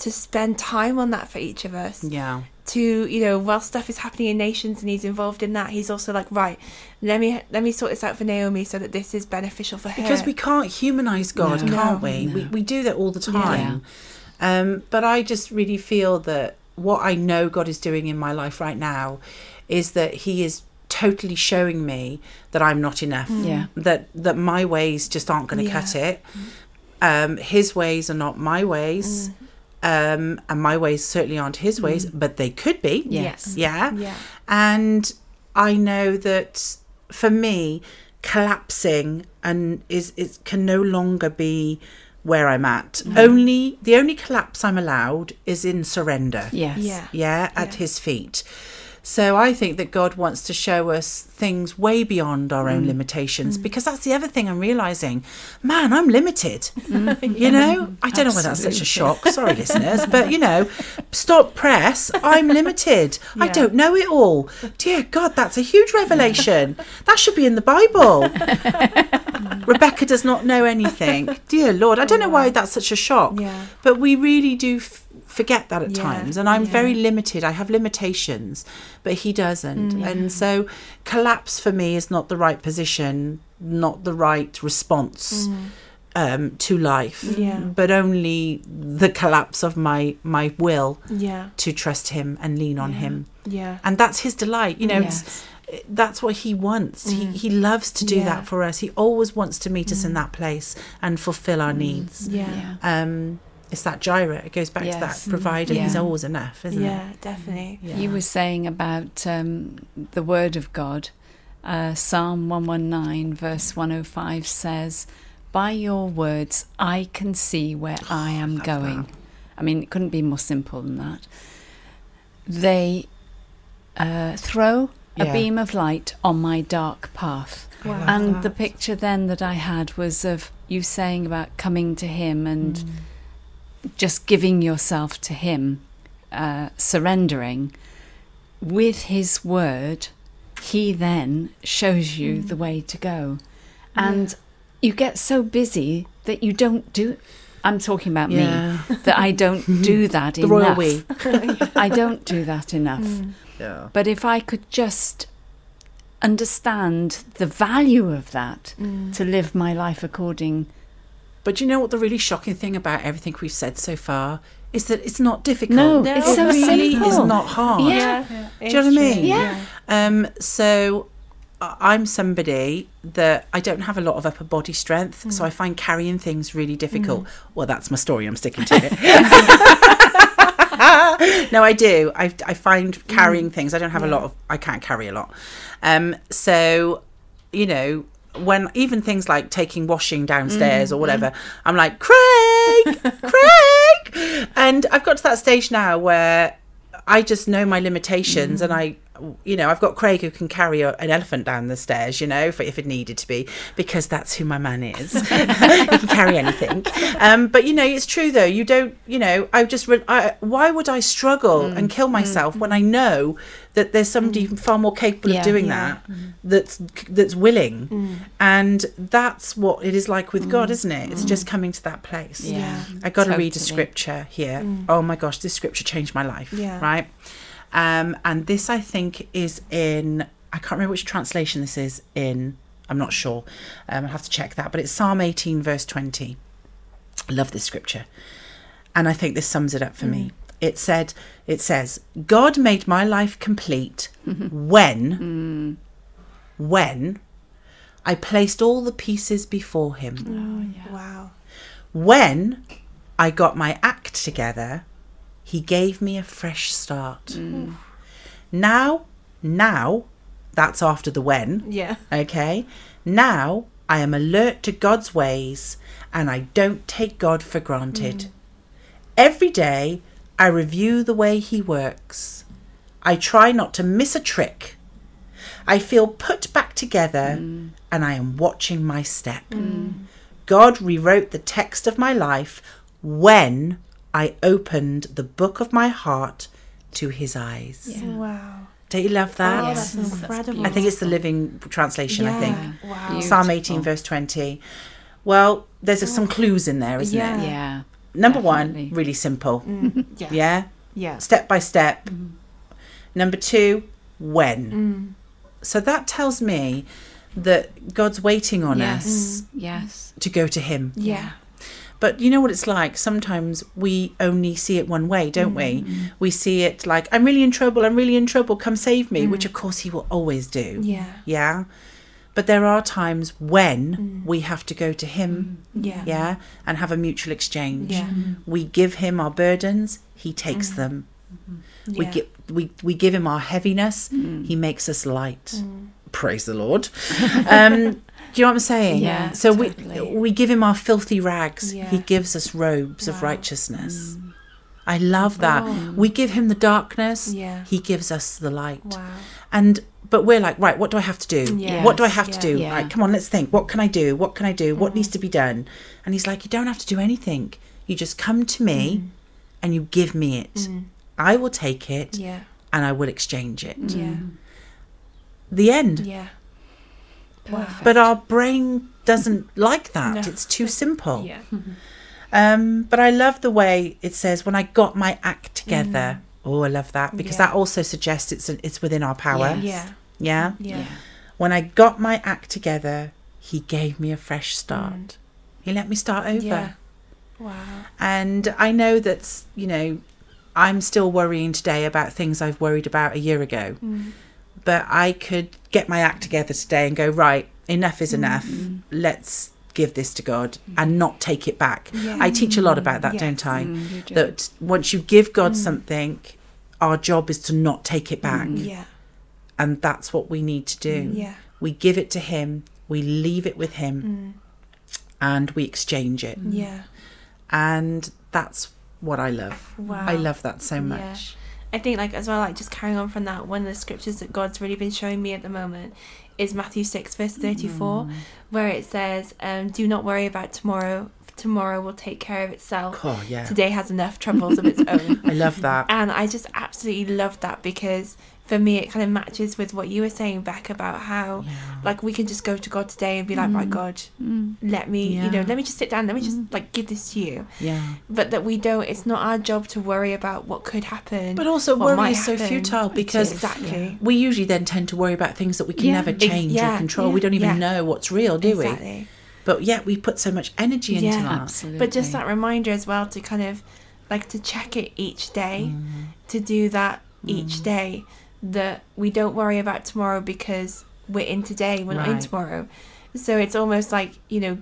to spend time on that for each of us yeah. to you know while stuff is happening in nations and he's involved in that he's also like right let me let me sort this out for naomi so that this is beneficial for her Because we can't humanize God, No. can't No. we? we? No. We do that all the time. Um, but I just really feel that what I know God is doing in my life right now is that He is totally showing me that I'm not enough. Yeah. That that my ways just aren't going to Yeah. cut it. Um, his ways are not my ways. Um, and my ways certainly aren't his ways, but they could be. Yes. Yeah. yeah And I know that for me, collapsing and is it can no longer be where I'm at. Only the only collapse I'm allowed is in surrender. Yes. yeah Yeah, at Yeah. his feet. So I think that God wants to show us things way beyond our own mm. limitations mm. because that's the other thing I'm realizing. Man, I'm limited. [laughs] Mm. You know, I don't know why that's such a shock. Sorry, listeners, but you know, stop press. I'm limited. I don't know it all. Dear God, that's a huge revelation. That should be in the Bible. [laughs] Rebecca does not know anything. Dear Lord, I don't know why that's such a shock. Yeah. But we really do f- forget that at Yeah, times. And I'm yeah. very limited. I have limitations, but he doesn't. Mm. And so collapse for me is not the right position, not the right response. Um, to life, Mm. Yeah. but only the collapse of my my will Yeah. to trust him and lean on Yeah. him, Yeah. and that's his delight. You know, it's, Yes. that's what he wants. He he loves to do Mm. Yeah. that for us. He always wants to meet us in that place and fulfill our needs. Yeah. Um, it's that Jireh. It goes back to Yes. that provider. He's always enough, isn't it? Yeah, definitely. it? You were saying about um, the Word of God. Uh, Psalm 119, verse 105 says, By your words I can see where I am love going. I mean, it couldn't be more simple than that. They uh, throw a beam of light on my dark path. Wow. And the picture then that I had was of you saying about coming to Him and Mm. Just giving yourself to Him, uh, surrendering. With His Word, He then shows you the way to go. And you get so busy that you don't do. I'm talking about Yeah. me, that I don't [laughs] do that The enough. royal. [laughs] [laughs] I don't do that enough. Yeah. But if I could just understand the value of that Mm. to live my life according But you know what the really shocking thing about everything we've said so far is that it's not difficult. No, No, it's it so really simple. is not hard. Yeah. Do you know what I mean? Yeah. Um, so I- I'm somebody that I don't have a lot of upper body strength, so I find carrying things really difficult. Well, that's my story. I'm sticking to it. [laughs] no, I do. I, I find carrying things. I don't have a lot of. I can't carry a lot. Um, so you know. When even things like taking washing downstairs or mm-hmm. whatever, I'm like Craig, [laughs] Craig, and I've got to that stage now where I just know my limitations, and mm. I, you know, I've got Craig who can carry a, an elephant down the stairs, you know, if, if it needed to be, because that's who my man is. [laughs] he can carry anything. Um, but you know, it's true though. You don't, you know, I just, re- I, why would I struggle and mm. kill mm. myself when mm. I know that there's somebody far more capable Yeah. of doing Yeah. that, that's that's willing, and that's what it is like with God, isn't it? It's just coming to that place. Yeah. I got to read a scripture here. Oh my gosh, this scripture changed my life. Yeah. Right. Um, and this, I think, is in, I can't remember which translation this is in. I'm not sure. Um, I'll have to check that. But it's Psalm 18, verse 20. I love this scripture. And I think this sums it up for me. It said, it says, God made my life complete [laughs] when, when I placed all the pieces before him. Oh, yeah. Wow. When I got my act together, he gave me a fresh start. Mm. Now, now, that's after the when, Yeah. okay? Now I am alert to God's ways and I don't take God for granted. Mm. Every day I review the way he works. I try not to miss a trick. I feel put back together mm. and I am watching my step. God rewrote the text of my life when I opened the book of my heart to his eyes. Wow. Don't you love that? Oh, Yes. that's That's incredible. I think it's the living translation, I think. Wow. Beautiful. Psalm 18, verse 20. Well, there's some oh. clues in there, isn't Yeah. it? Yeah. Number Definitely. one, really simple. Mm. [laughs] Yes. Yeah? Yeah. Step by step. Mm. Number two, when. Mm. So that tells me that God's waiting on us Yes. Yes. to go to Him. Yeah. But you know what it's like? Sometimes we only see it one way, don't we? Mm. We see it like, I'm really in trouble, I'm really in trouble, come save me, which mm. of course He will always do. Yeah. Yeah. But there are times when mm. we have to go to Him, Yeah. yeah, and have a mutual exchange. Yeah. We give Him our burdens, He takes them. Mm-hmm. We Yeah. give we, we give Him our heaviness, He makes us light. Praise the Lord. [laughs] um, do you know what I'm saying? Yeah, So totally. we we give Him our filthy rags. Yeah. He gives us robes of Wow. righteousness. I love that. Oh. We give him the darkness, Yeah. he gives us the light. Wow. And but we're like, right, what do I have to do? Yes. What do I have to do? Yeah. Right, come on, let's think. What can I do? What can I do? What Mm. needs to be done? And he's like, you don't have to do anything. You just come to me and you give me it. Mm. I will take it Yeah. and I will exchange it. Yeah. The end. Yeah. Wow. But our brain doesn't like that. No. It's too simple. Yeah. Um, but I love the way it says, when I got my act together. Oh, I love that because Mm. Yeah. that also suggests it's it's within our power. Yes. Yeah. Yeah. Yeah. Yeah. When I got my act together, he gave me a fresh start. Mm. He let me start over. Yeah. Wow. And I know that's, you know, I'm still worrying today about things I've worried about a year ago. Mm. But I could get my act together today and go, right, enough is enough. Mm-hmm. Let's give this to God and not take it back. Yeah. I teach a lot about that, Yes. don't I? Mm, do. That once you give God Mm. something, our job is to not take it back. Yeah. And that's what we need to do. Yeah. We give it to Him, we leave it with Him, Mm. and we exchange it. Yeah. And that's what I love. Wow. I love that so much. I think like as well, like just carrying on from that, one of the scriptures that God's really been showing me at the moment is Matthew six verse thirty four, Mm. where it says, um, "Do not worry about tomorrow. Tomorrow will take care of itself. Oh, yeah. Today has enough troubles of its [laughs] own." I love that. and I just absolutely love that because for me it kind of matches with what you were saying Beck about how like we can just go to God today and be like, "My God, Mm. let me you know, let me just sit down, let me just like give this to you. Yeah. But that we don't it's not our job to worry about what could happen. But also, worry is so futile because exactly. we usually then tend to worry about things that we can Yeah. never change yeah, or control. we don't even yeah. know what's real, do we? But yet we put so much energy into Yeah. that. Absolutely. But just that reminder as well to kind of like to check it each day, Mm. to do that each day, that we don't worry about tomorrow because we're in today, we're not in tomorrow. So it's almost like, you know,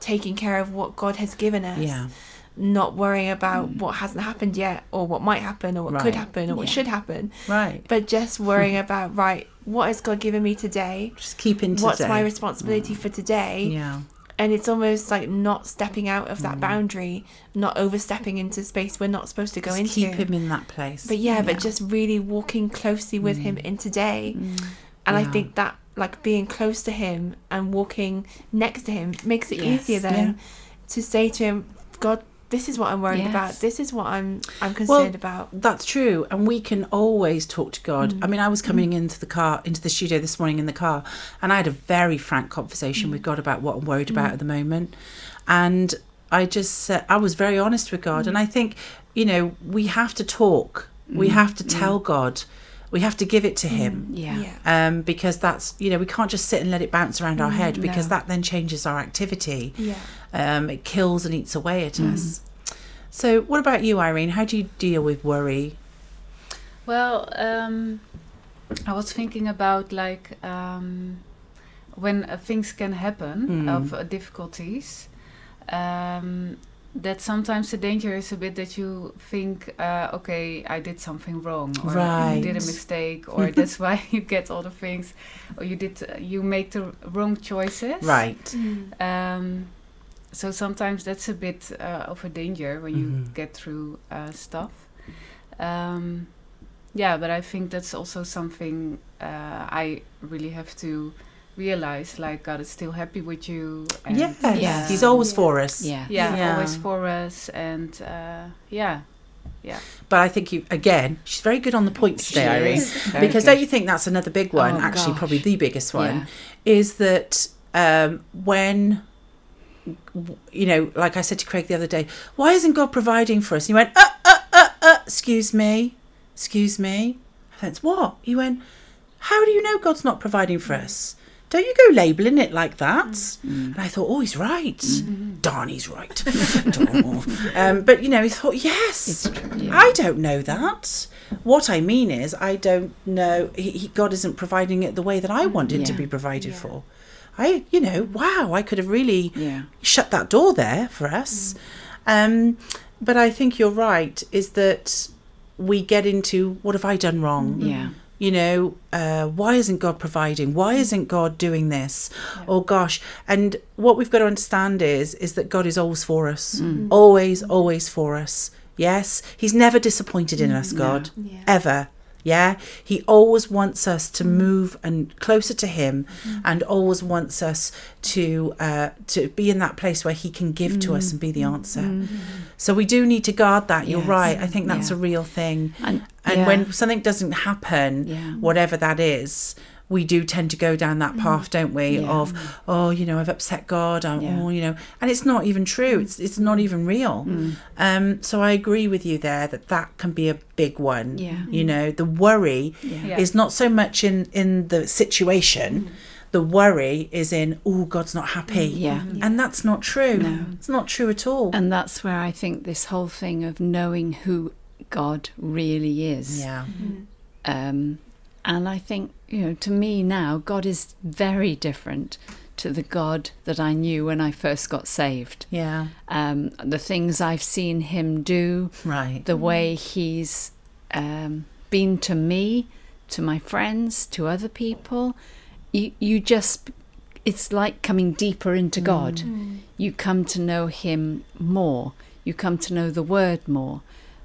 taking care of what God has given us, Yeah. not worrying about mm. what hasn't happened yet or what might happen or what could happen or what should happen, Right. but just [laughs] worrying about, right, what has God given me today? Just keep in today. What's my responsibility mm. for today? Yeah. And it's almost like not stepping out of Mm. that boundary, not overstepping into space we're not supposed to go Just into. keep him in that place. but yeah, Yeah. but just really walking closely with him in today. And I Mm. Think that like being close to him and walking next to him makes it Yes. easier then to say to him, God, this is what I'm worried Yes. about. This is what I'm I'm Well, concerned about. That's true, and we can always talk to God. Mm. I mean, I was coming into the car, into the studio this morning in the car, and I had a very frank conversation Mm. with God about what I'm worried about at the moment, and I just said I was very honest with Mm. God, and I think you know we have to talk, we Mm. have to tell God, we have to give it to Him. Yeah. Yeah. Um, because that's you know we can't just sit and let it bounce around our head because no. that then changes our activity. Yeah. Um, it kills and eats away at us. So, what about you, Irene? How do you deal with worry? Well, um, I was thinking about like um, when uh, things can happen Mm. of uh, difficulties. Um, that sometimes the danger is a bit that you think, uh, okay, I did something wrong, or you did a mistake, or [laughs] that's why you get all the things, or you did uh, you make the wrong choices. Right. Mm. Um, so sometimes that's a bit uh, of a danger when you Mhm. get through uh, stuff. Um, yeah, but I think that's also something uh, I really have to realize. Like God is still happy with you. And, Yes, Yes. he's always for us. Yeah. yeah, Yeah. always for us, and uh, yeah, Yeah. But I think you again, she's very good on the points She today, Irene. is. Because good. don't you think that's another big one? Oh, actually, gosh. probably the biggest one Yeah. is that um, when you know, like I said to Craig the other day, why isn't God providing for us? And he went, uh, uh, uh, uh, excuse me, excuse me. I went, what? He went, how do you know God's not providing for us? Don't you go labelling it like that? Mm. And I thought, oh, he's right. Darn, he's right. [laughs] um, but you know, he thought, yes, true. Yeah. I don't know that. What I mean is, I don't know. He, he, God isn't providing it the way that I want it to be provided Yeah. for. I, you know, wow, I could have really yeah. shut that door there for us. Um, but I think you're right. Is that we get into what have I done wrong? Yeah. You know uh, why isn't god providing? Why mm. isn't god doing this? Oh gosh. And what we've got to understand is is that god is always for us. Mm. Mm. Always always for us. Yes, He's never disappointed in us, God, Yeah. ever. Yeah, He always wants us to move and closer to Him, mm-hmm. and always wants us to uh, to be in that place where He can give to us and be the mm-hmm. answer. Mm-hmm. So we do need to guard that. You're Yes. right. I think that's Yeah. a real thing. And, And yeah. when something doesn't happen, Yeah. whatever that is, we do tend to go down that path, don't we? Yeah. Of oh, you know, I've upset God. I, Yeah. Oh, you know, and it's not even true. It's it's not even real. Mm. Um, so I agree with you there that that can be a big one. Yeah. You know, the worry Yeah. Yeah. is not so much in in the situation. The worry is in oh, God's not happy. Yeah. And that's not true. No. It's not true at all. And that's where I think this whole thing of knowing who God really is. yeah. Um, and I think, you know, to me now, God is very different to the God that I knew when I first got saved. Yeah. Um, the things I've seen Him do, Right. the way He's um, been to me, to my friends, to other people, you, you just, it's like coming deeper into God. You come to know Him more, you come to know the Word more.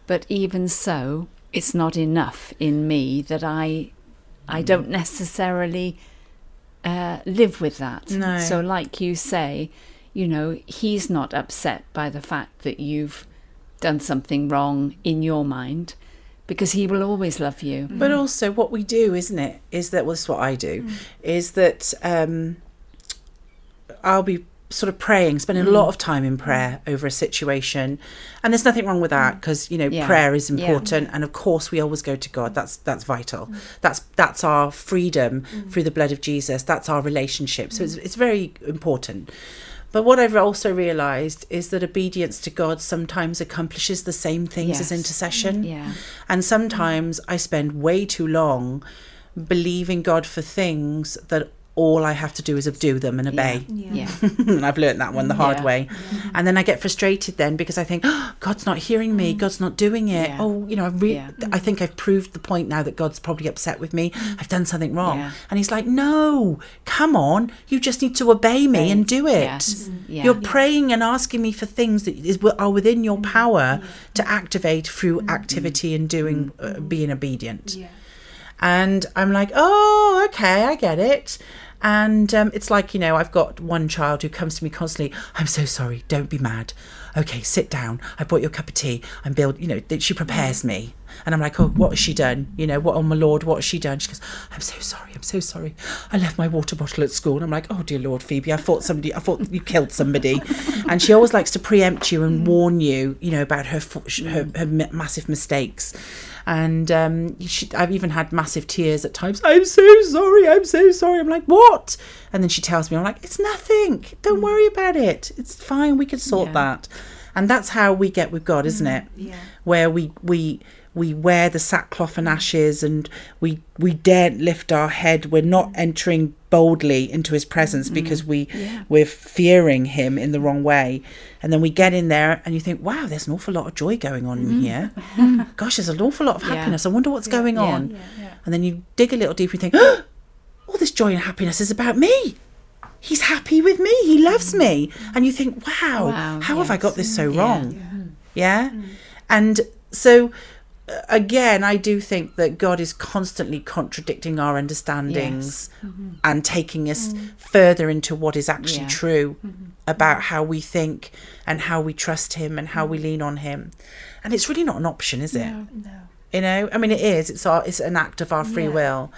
But even so, it's not enough in me that I, I don't necessarily uh, live with that. No. So, like you say, you know, he's not upset by the fact that you've done something wrong in your mind because he will always love you. But also, what we do, isn't it, is that well, this is what I do, is that um, I'll be sort of praying, spending a lot mm. of time in mm. prayer over a situation, and there's nothing wrong with that mm. because you know Yeah. prayer is Yeah. important, and of course we always go to God. That's that's vital. That's that's our freedom through the blood of Jesus. That's our relationship. So it's it's very important. But what I've also realised is that obedience to God sometimes accomplishes the same things as intercession. Yeah. And sometimes I spend way too long believing God for things that all I have to do is do them and obey. Yeah. [laughs] and I've learnt that one the hard Yeah. way. Mm-hmm. And then I get frustrated then because I think, oh, [gasps] God's not hearing me. Mm-hmm. God's not doing it. Yeah. Oh, you know, I, re- Yeah. I think I've proved the point now that God's probably upset with me. Mm-hmm. I've done something wrong. Yeah. And He's like, no, come on. You just need to obey me and do it. Yes. Yeah. You're praying and asking me for things that is, are within your power to activate through activity and doing, uh, being obedient. Yeah. And I'm like, oh, okay, I get it. And um, it's like, you know, I've got one child who comes to me constantly, I'm so sorry, don't be mad. Okay, sit down. I brought you a cup of tea. And build, you know, she prepares me. And I'm like, oh, what has she done? You know, what, oh my Lord, what has she done? She goes, I'm so sorry, I'm so sorry. I left my water bottle at school. And I'm like, oh dear Lord, Phoebe, I thought somebody, I thought you killed somebody. [laughs] and she always likes to preempt you and warn you, you know, about her, her, her massive mistakes. And um, she, I've even had massive tears at times. I'm so sorry. I'm so sorry. I'm like, what? And then she tells me, I'm like, it's nothing. Don't worry about it. It's fine. We can sort Yeah. that. And that's how we get with God, isn't it? Yeah. Where we we we wear the sackcloth and mm. ashes, and we we daren't lift our head. We're not entering boldly into His presence because we we're fearing Him in the wrong way. And then we get in there, and you think, wow, there's an awful lot of joy going on in mm-hmm. here. [laughs] Gosh, there's an awful lot of Yeah. happiness. I wonder what's going Yeah. on. Yeah. And then you dig a little deeper, you think, oh, [gasps] all this joy and happiness is about me. He's happy with me. He loves me. Mm-hmm. And you think, wow, Wow, how have I got this mm, so Yeah. wrong? Yeah. Mm. And so, again, I do think that God is constantly contradicting our understandings mm-hmm. and taking us mm. further into what is actually Yeah. true mm-hmm. about how we think and how we trust Him and how we mm. lean on Him. And it's really not an option, is it? No. You know, I mean, it is. It's our. It's an act of our free Yeah. will.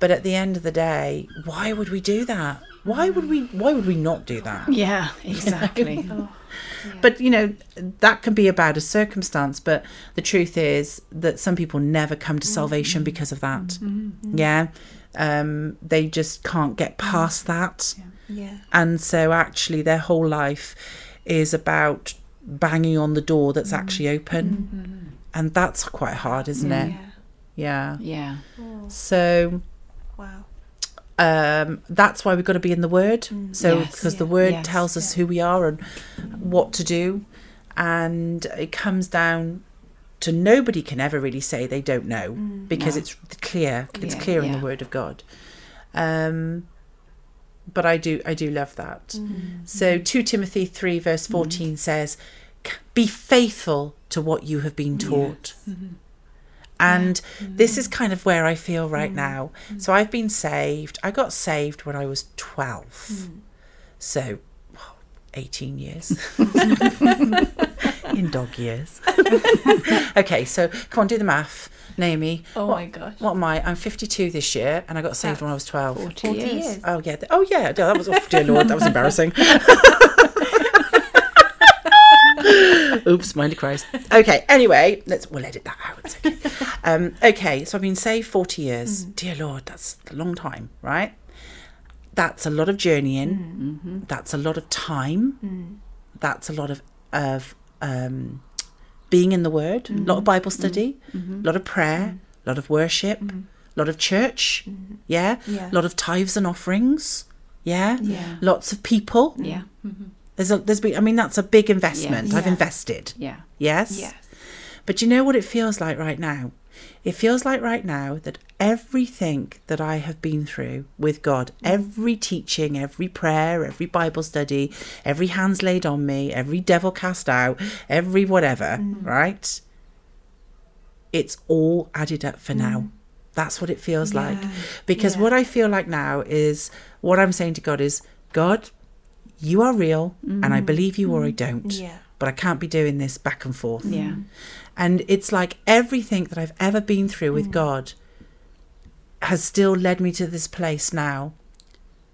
But at the end of the day, why would we do that? Why would we? Why would we not do that? Yeah, [laughs] exactly. [laughs] Oh. But you know, that can be about a circumstance. But the truth is that some people never come to mm-hmm. salvation because of that. Mm-hmm. Mm-hmm. Yeah, um, they just can't get past that, Yeah. and so actually, their whole life is about banging on the door that's actually open, and that's quite hard, isn't it? Yeah. Yeah. yeah. Oh, So wow. Um, that's why we've got to be in the Word. So Yes. because the Word Yes. tells us who we are and what to do, and it comes down to nobody can ever really say they don't know because No. it's clear. It's Clear, clear in the. Word of God. Um, but I do I do love that. Mm. So two Timothy three verse fourteen says, be faithful to what you have been taught. And this is mm. kind of where I feel right mm. now. Mm. So I've been saved. I got saved when I was 12. So 18 years. [laughs] In dog years. [laughs] okay, so come on, do the math. Naomi. Oh what, my gosh. What am I? I'm 52 this year and I got saved when I was 12. 40, 40 years. years. Oh yeah. Oh yeah. That was oh, dear Lord. That was embarrassing. [laughs] [laughs] Oops, mind of Christ. Okay. Anyway, let's we'll edit that out. Okay. [laughs] Um, okay. So I've been saved forty years. Mm-hmm. Dear Lord, that's a long time, right? That's a lot of journeying. Mm-hmm. That's a lot of time. Mm. That's a lot of of um, being in the Word. A lot of Bible study. A lot of prayer. A lot of worship. A lot of church. Yeah. Yeah. A lot of tithes and offerings. Yeah. Yeah. Lots of people. Yeah. There's a there's been I mean that's a big investment. I've invested. Yeah. Yes. Yes. But you know what it feels like right now? It feels like right now that everything that I have been through with God, mm. every teaching, every prayer, every Bible study, every hands laid on me, every devil cast out, every whatever, mm. right? It's all added up for mm. now. That's what it feels like. Because Yeah. what I feel like now is what I'm saying to God is, God, you are real and I mm-hmm. believe you or I mm-hmm. don't. Yeah. But I can't be doing this back and forth. Yeah. And it's like everything that I've ever been through with mm. God has still led me to this place now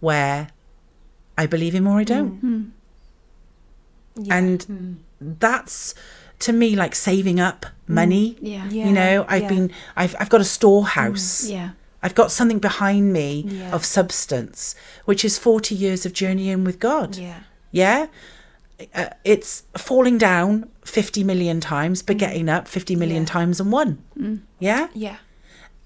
where I believe him or I don't. Mm-hmm. Yeah. And mm. that's to me like saving up money. Mm. Yeah. Yeah. You know, I've yeah. been I've I've got a storehouse. Yeah. I've got something behind me Yeah. of substance, which is 40 years of journeying with God. Yeah. Yeah. Uh, it's falling down 50 million times, but mm. getting up 50 million Yeah. times and one. Mm. Yeah. Yeah.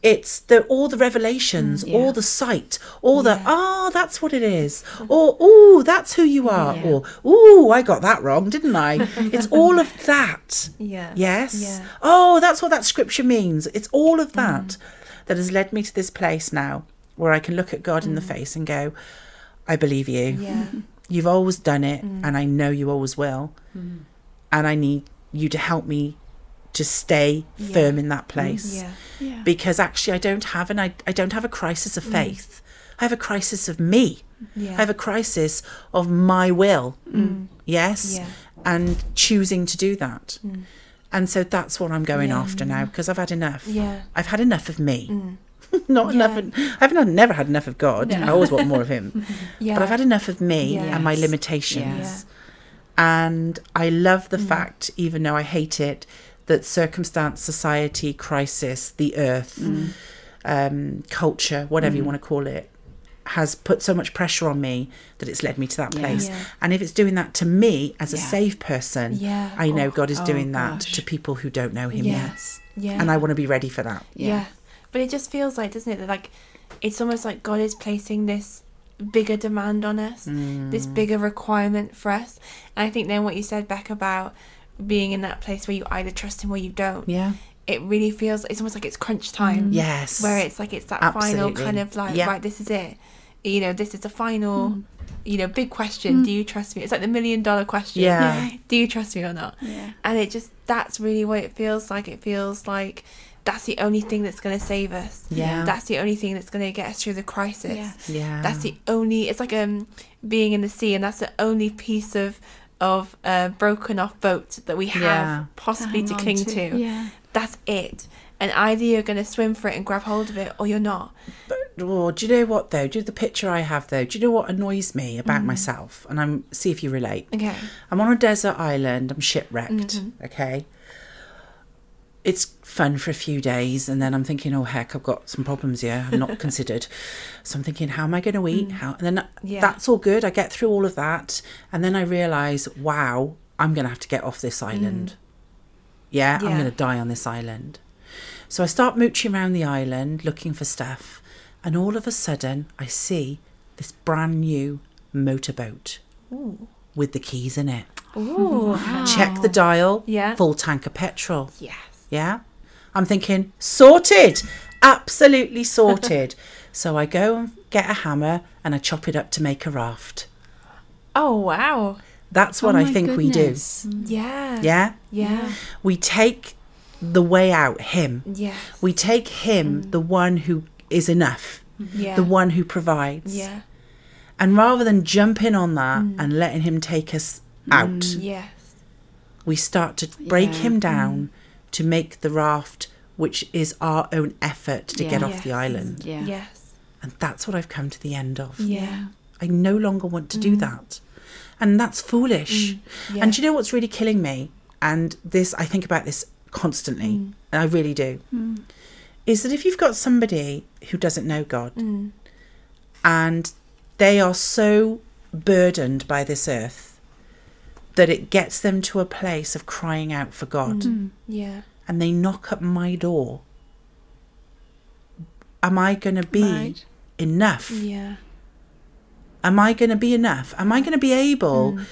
It's the all the revelations, mm, Yeah. all the sight, all the ah, oh, that's what it is, or oh, that's who you are, or oh, I got that wrong, didn't I? [laughs] it's all of that. Yeah. Yes. Oh, that's what that scripture means. It's all of that that has led me to this place now where I can look at God in the mm. face and go, I believe you. Yeah. [laughs] You've always done it, mm. and I know you always will. Mm. And I need you to help me to stay Yeah. firm in that place. Yeah. Yeah. Because actually, I don't have an I, I don't have a crisis of faith. I have a crisis of me. I have a crisis of my will. Yes, Yeah. and choosing to do that. And so that's what I'm going after now because I've had enough. Yeah. I've had enough of me. [laughs] Not enough. Of, I haven't had- never had enough of God. I always want more of Him. [laughs] Yeah. But I've had enough of me Yeah. and my limitations. Yes. And I love Mm. the fact, even though I hate it, that circumstance, society, crisis, the earth, Mm. um, culture, whatever you want to call it, has put so much pressure on me that it's led me to that place. Yeah. And if it's doing that to me as a Yeah. saved person, Yeah. I know Oh. God is Oh, doing that gosh. to people who don't know Him Yeah. yet. Yeah. And I want to be ready for that. yeah. But it just feels like, doesn't it, that like it's almost like God is placing this bigger demand on us, this Mm. bigger requirement for us. And I think then what you said Beck about being in that place where you either trust him or you don't. Yeah. It really feels it's almost like it's crunch time. Yes. Where it's like it's that final kind of like Yeah. right, this is it. You know, this is the final you know, big question. Do you trust me? It's like the million dollar question. Yeah. [laughs] Do you trust me or not? Yeah. And it just that's really what it feels like. It feels like that's the only thing that's going to save us. Yeah. That's the only thing that's going to get us through the crisis. Yeah. Yeah. That's the only. It's like um being in the sea, and that's the only piece of of uh, broken off boat that we have Yeah. possibly to cling to. to. Yeah. That's it. And either you're going to swim for it and grab hold of it, or you're not. But Oh, do you know what though? Do you- the picture I have though? Do you know what annoys me about myself? And I'm see if you relate. Okay. I'm on a desert island. I'm shipwrecked. Mm-hmm. Okay. It's fun for a few days, and then I'm thinking, oh heck, I've got some problems here. I'm not [laughs] considered. So I'm thinking, how am I going to eat? How? And then Mm. Yeah. that's all good. I get through all of that, and then I realise, wow, I'm going to have to get off this island. Yeah, I'm Mm. Going to die on this island. So I start mooching around the island looking for stuff, and all of a sudden I see this brand new motorboat with the keys in it. Ooh. Check the dial. Yeah. Full tank of petrol. Yes. Yeah. I'm thinking, sorted. Absolutely sorted. [laughs] so I go and get a hammer and I chop it up to make a raft. Oh wow. That's what Oh I think goodness. we do. Mm. Yeah. Yeah? Yeah. We take the way out, Him. Yes. We take Him, mm. the one who is enough, Yeah. the one who provides. Yeah. And rather than jumping on that mm. and letting Him take us mm, out, Yes. we start to break Yeah. Him down to make the raft, which is our own effort to get Yeah. off the island. Yeah. Yes. And that's what I've come to the end of. Yeah. I no longer want to do that. And that's foolish. Yeah. And do you know what's really killing me? And this, I think about this constantly, and I really do, is that if you've got somebody who doesn't know God Mm. and they are so burdened by this earth that it gets them to a place of crying out for God Yeah. and they knock at my door, am I going to be Right. enough? Yeah. Am I going to be enough? Am I going to be able Mm.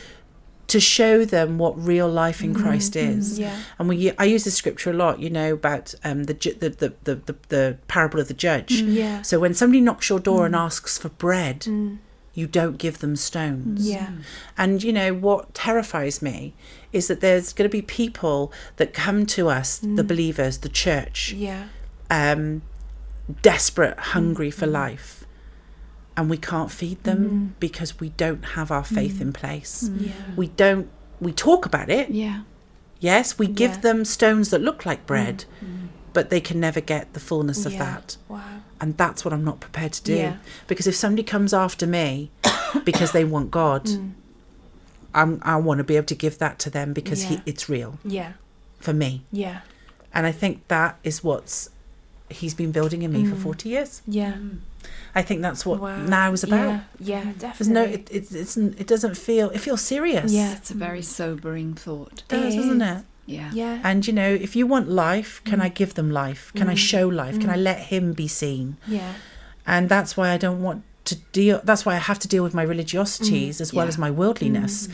To show them what real life in Christ is? Yeah. And we, I use the scripture a lot, you know, about um, the, the, the, the, the, parable of the judge. Yeah. So when somebody knocks your door and asks for bread, Mm. you don't give them stones. Yeah. And you know what terrifies me is that there's going to be people that come to us, the believers, the church, Yeah. um, desperate, hungry for life, and we can't feed them mm-hmm. because we don't have our faith mm-hmm. in place. Mm-hmm. Yeah. We don't. We talk about it. Yeah. Yes, we give Yeah. them stones that look like bread, but they can never get the fullness of Yeah. that. Wow. And that's what I'm not prepared to do. Yeah. Because if somebody comes after me [coughs] because they want God, Mm. I'm, I want to be able to give that to them because Yeah. he, it's real Yeah. for me. Yeah. And I think that is what's he's been building in me Mm. for 40 years. Yeah. Mm. I think that's what Wow. now is about. Yeah. Yeah. Mm. Definitely. There's no, it, it, it's, it doesn't feel, it feels serious. Yeah. It's a very mm. sobering thought. It does, It doesn't it? Yeah. Yeah. And you know, if you want life, can I give them life? Can I show life? Can I let him be seen? yeah. And that's why I don't want to deal. That's why I have to deal with my religiosities as well Yeah. as my worldliness,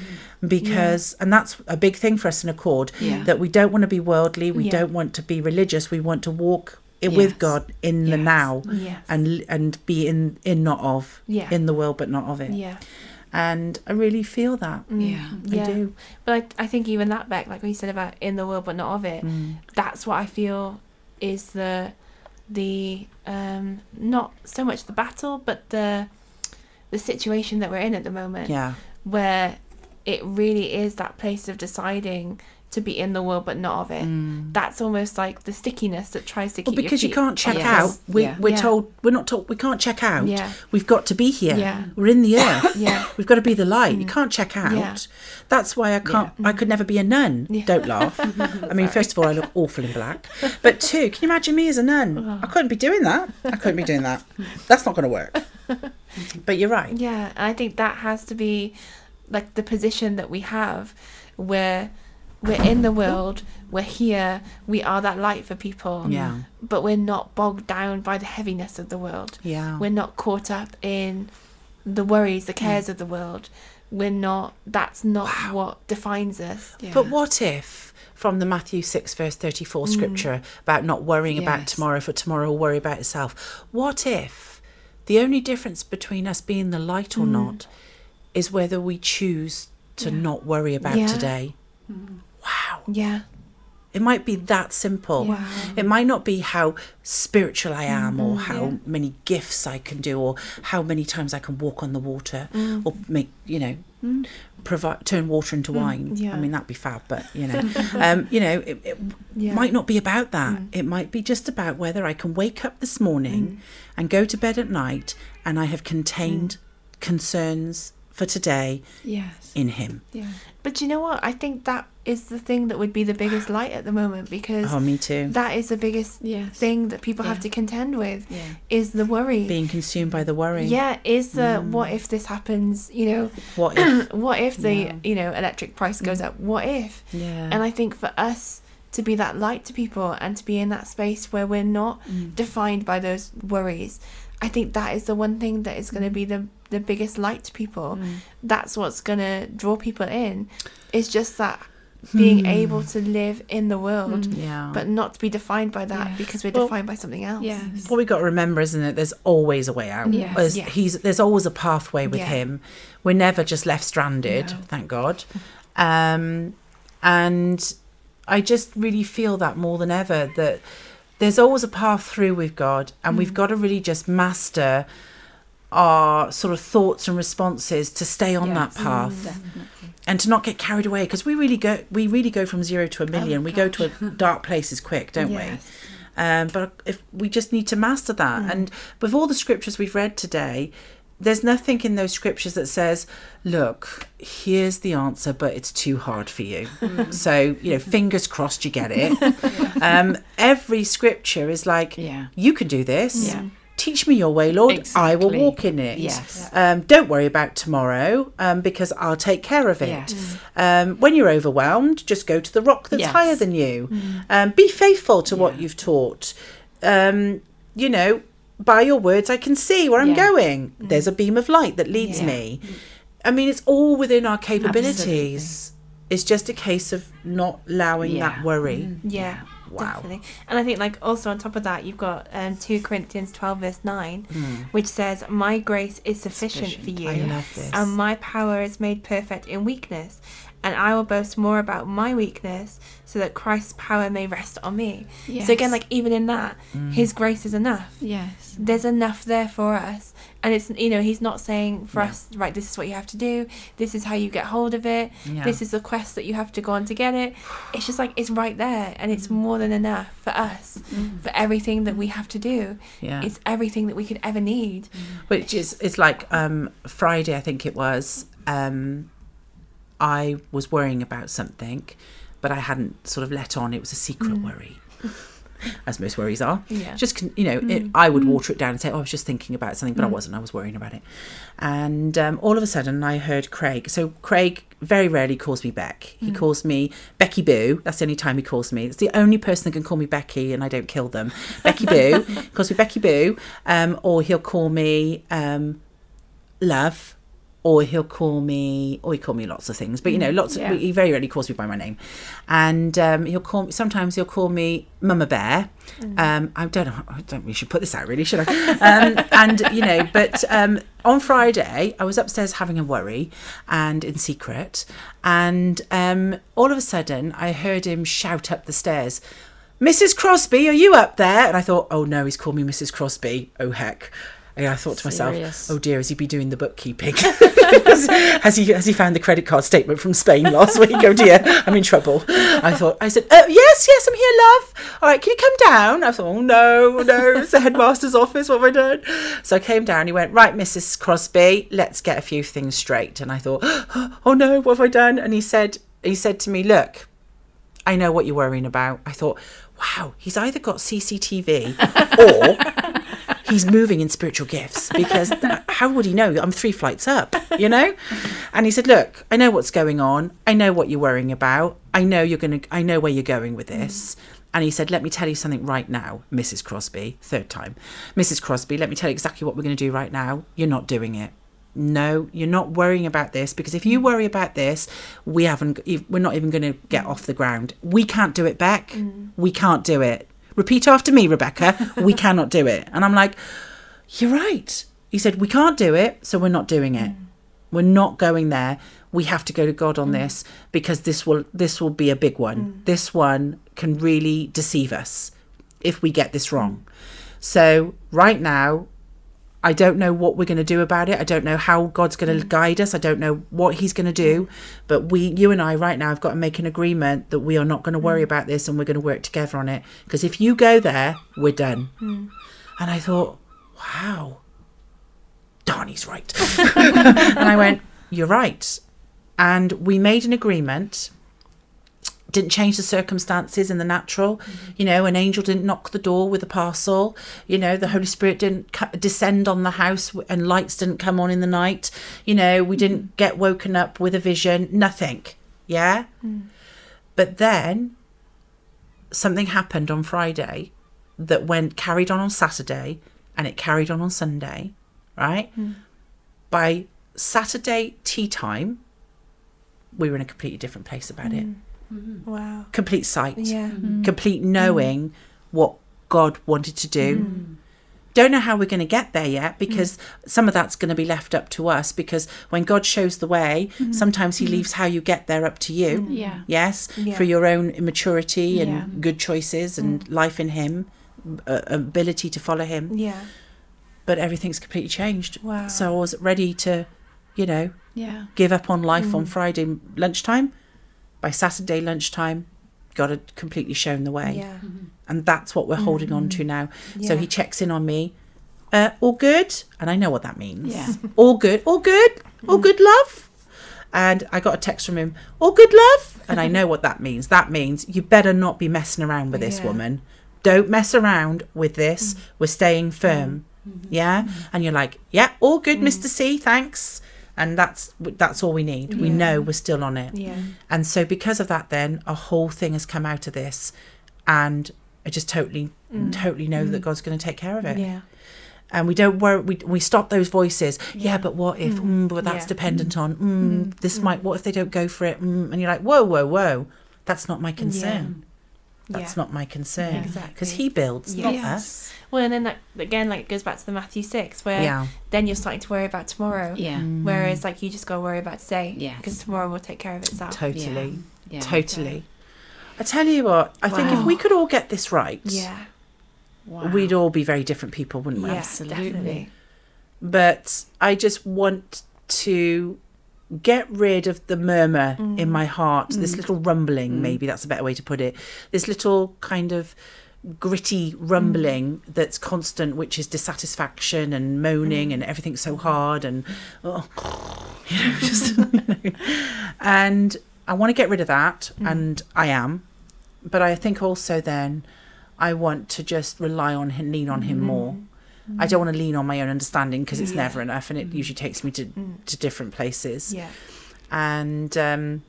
because and that's a big thing for us in Accord. Yeah. That we don't want to be worldly. We Yeah. don't want to be religious. We want to walk i with God in the now Yes. and and be in in not of Yeah. in the world but not of it. yeah. And I really feel that. Mm. Yeah. Yeah. I do. But I, I think even that Beck, like we said about in the world but not of it, Mm. that's what I feel is the the um not so much the battle but the the situation that we're in at the moment Yeah. where it really is that place of deciding to be in the world but not of it. That's almost like the stickiness that tries to keep Mm. Well, because you can't check out. We, Yeah. We're Yeah. told we're not told we can't check out. Yeah. We've got to be here. Yeah. We're in the earth. [laughs] Yeah. We've got to be the light. You can't check out. Yeah. That's why I can't. I could never be a nun. Don't laugh. [laughs] I mean, first of all, I look awful in black. But two, can you imagine me as a nun? I couldn't be doing that. I couldn't be doing that. That's not going to work. [laughs] But you're right. Yeah, and I think that has to be like the position that we have where we're in the world, we're here, we are that light for people. Yeah. But we're not bogged down by the heaviness of the world. Yeah. We're not caught up in the worries, the cares of the world. We're not that's not what defines us. Yeah. But what if, from the Matthew 6, verse 34 mm. scripture about not worrying about tomorrow, for tomorrow will worry about itself, what if the only difference between us being the light or mm. not is whether we choose to not worry about Yeah. today? Mm. Wow. Yeah. It might be that simple. Wow. It might not be how spiritual I am or mm-hmm. how many gifts I can do or how many times I can walk on the water mm. or make, you know, mm. provide turn water into mm. wine. Yeah. I mean that'd be fab, but you know. [laughs] um, you know, it, it Yeah. might not be about that. It might be just about whether I can wake up this morning and go to bed at night and I have contained concerns for today yes. in him. Yeah. But you know what? I think that is the thing that would be the biggest [gasps] light at the moment because Oh, me too. that is the biggest Yes. thing that people have to contend with Yeah. is the worry. Being consumed by the worry. Yeah, is the mm. what if this happens? You know, What [clears throat] if? what if the Yeah. you know electric price goes mm. up? What if? Yeah. And I think for us to be that light to people and to be in that space where we're not mm. defined by those worries, I think that is the one thing that is going to mm. be the the biggest light to people. Mm. That's what's going to draw people in. It's just that hmm. being able to live in the world, hmm. Yeah. but not to be defined by that Yeah. because we're Well, defined by something else. Yes. what we got to remember, isn't it? There's always a way out. Yes. There's, Yes. He's there's always a pathway with Yeah. him. We're never just left stranded. No. Thank God. Um, and I just really feel that more than ever that there's always a path through with God, and we've mm. got to really just master our sort of thoughts and responses to stay on that mm, path Definitely. and to not get carried away because we really go we really go from zero to a oh million. We go to a [laughs] dark places quick don't Yes. we um, but if we just need to master that. Mm. And with all the scriptures we've read today there's nothing in those scriptures that says look here's the answer but it's too hard for you so you know fingers crossed you get it [laughs] um, every scripture is like Yeah. you can do this Yeah. teach me your way lord i will walk in it Yes. um, don't worry about tomorrow um, because I'll take care of it. Yes. Um, when you're overwhelmed, just go to the rock that's Yes. Mm. higher than you. Um, be faithful to what you've taught. Um, you know, by your words, I can see where I'm Yeah. going. Mm. There's a beam of light that leads Yeah. me. I mean, it's all within our capabilities. It's just a case of not allowing that Yeah. worry. Mm. Yeah. Wow. Definitely. And I think like also on top of that you've got um two Corinthians twelve verse nine mm. which says, My grace is sufficient, for you. I love this. and my power is made perfect in weakness. And I will boast more about my weakness so that Christ's power may rest on me. So again, like even in that, Mm. his grace is enough. Yes. There's enough there for us. And it's you know, he's not saying for Yeah. us, right, this is what you have to do, this is how you get hold of it, Yeah. this is the quest that you have to go on to get it. It's just like it's right there and it's more than enough for us, for everything that we have to do. Yeah. It's everything that we could ever need. which is it's like um friday i think it was um i was worrying about something but i hadn't sort of let on. It was a secret worry as most worries are. Yeah. just you know it, i would water it down and say oh i was just thinking about something but i wasn't. I was worrying about it. And um, all of a sudden i heard craig. So craig very rarely calls me beck. He calls me becky boo. That's the only time he calls me. It's the only person that can call me becky and i don't kill them. Becky boo. [laughs] Calls me becky boo um, or he'll call me um, love or he'll call me or he call me lots of things but you know lots Yeah. of he very rarely calls me by my name and um, he'll call me sometimes he'll call me mama bear um, i don't know i don't we should put this out really should i um, and you know but um, on friday i was upstairs having a worry and in secret and um, all of a sudden i heard him shout up the stairs Mrs. Crosby, are you up there? And I thought, oh no, he's called me Mrs. Crosby. Oh heck. And I thought to myself, Serious. oh dear, has he be doing the bookkeeping? [laughs] has he has he found the credit card statement from Spain last week? Oh dear, I'm in trouble. I thought I said, oh yes, yes, I'm here, love. All right, can you come down? I thought, oh no, no, it's the headmaster's office. What have I done? So I came down. He went, right, Mrs. Crosby, let's get a few things straight. And I thought, [gasps] oh no, what have I done? And he said, he said to me, look, I know what you're worrying about. I thought, wow, he's either got CCTV or he's moving in spiritual gifts because [laughs] how would he know? I'm three flights up, you know? And he said, look, I know what's going on. I know what you're worrying about. I know you're going to, I know where you're going with this. Mm. And he said, let me tell you something right now, Mrs. Crosby, third time. Mrs. Crosby, let me tell you exactly what we're going to do right now. You're not doing it no you're not worrying about this because if you mm. worry about this we haven't we're not even going to get mm. off the ground we can't do it back we can't do it repeat after me rebecca. We cannot do it. And i'm like you're right. He said we can't do it so we're not doing it. We're not going there. We have to go to god on mm. this because this will this will be a big one. Mm. This one can really deceive us if we get this wrong. So right now I don't know what we're going to do about it. I don't know how God's going to mm. guide us. I don't know what He's going to do. Mm. But we, you and I, right now, have got to make an agreement that we are not going to worry mm. about this and we're going to work together on it. Because if you go there, we're done. And I thought, wow, Darnie's right. [laughs] [laughs] and I went, you're right. And we made an agreement didn't change the circumstances in the natural. Mm-hmm. You know, an angel didn't knock the door with a parcel. You know, the Holy Spirit didn't descend on the house and lights didn't come on in the night. You know, we didn't mm-hmm. get woken up with a vision, nothing. Yeah? Mm. But then something happened on Friday that went carried on on Saturday and it carried on on Sunday, right? Mm. By Saturday tea time, we were in a completely different place about it. Mm. Mm-hmm. Wow. complete sight, Yeah. Mm-hmm. complete knowing mm. what God wanted to do. Mm. Don't know how we're going to get there yet mm. because some of that's going to be left up to us because when God shows the way, mm-hmm. sometimes He leaves how you get there up to you. Yeah. Yes, Yeah. for your own immaturity and Yeah. good choices and life in Him, uh, ability to follow Him. Yeah. But everything's completely changed. Wow. So I was ready to, you know, Yeah. give up on life on Friday lunchtime. By Saturday lunchtime, God had completely shown the way. Yeah. Mm-hmm. And that's what we're holding on to mm-hmm. now. So he checks in on me. Uh, all good? And I know what that means. Yeah. [laughs] All good. All good. All mm. good, love. And I got a text from him, all good, love. And I know what that means. That means you better not be messing around with this Yeah. woman. Don't mess around with this. Mm. We're staying firm. Mm. Mm-hmm. Yeah. And you're like, yeah, all good, Mr. C. Thanks. And that's that's all we need. We know we're still on it. Yeah. And so because of that then a whole thing has come out of this and I just totally totally know that God's going to take care of it. Yeah. And we don't worry we we stop those voices. Yeah, but what if mm, but that's Yeah. dependent on mm, this might what if they don't go for it? Mm, and you're like, "Whoa, whoa, whoa. That's not my concern. That's yeah. not my concern." Exactly. Because he builds, not Yes. us. Well, and then that again, like it goes back to the Matthew six, where Yeah. then you're starting to worry about tomorrow. Yeah. Mm. Whereas, like, you just got to worry about today. Yeah. Because tomorrow will take care of itself. Totally. Yeah. Totally. I tell you what, I think if we could all get this right, Yeah. Wow. we'd all be very different people, wouldn't we? Yeah. Absolutely. Definitely. but I just want to get rid of the murmur mm. in my heart, this mm. little rumbling, mm. maybe that's a better way to put it, this little kind of gritty rumbling that's constant, which is dissatisfaction and moaning and everything's so hard and oh, [laughs] you know, just [laughs] and I want to get rid of that, and I am, but I think also then I want to just rely on him, lean on him more. I don't want to lean on my own understanding because it's Yeah. never enough, and it mm. usually takes me to mm. to different places. Yeah. And um,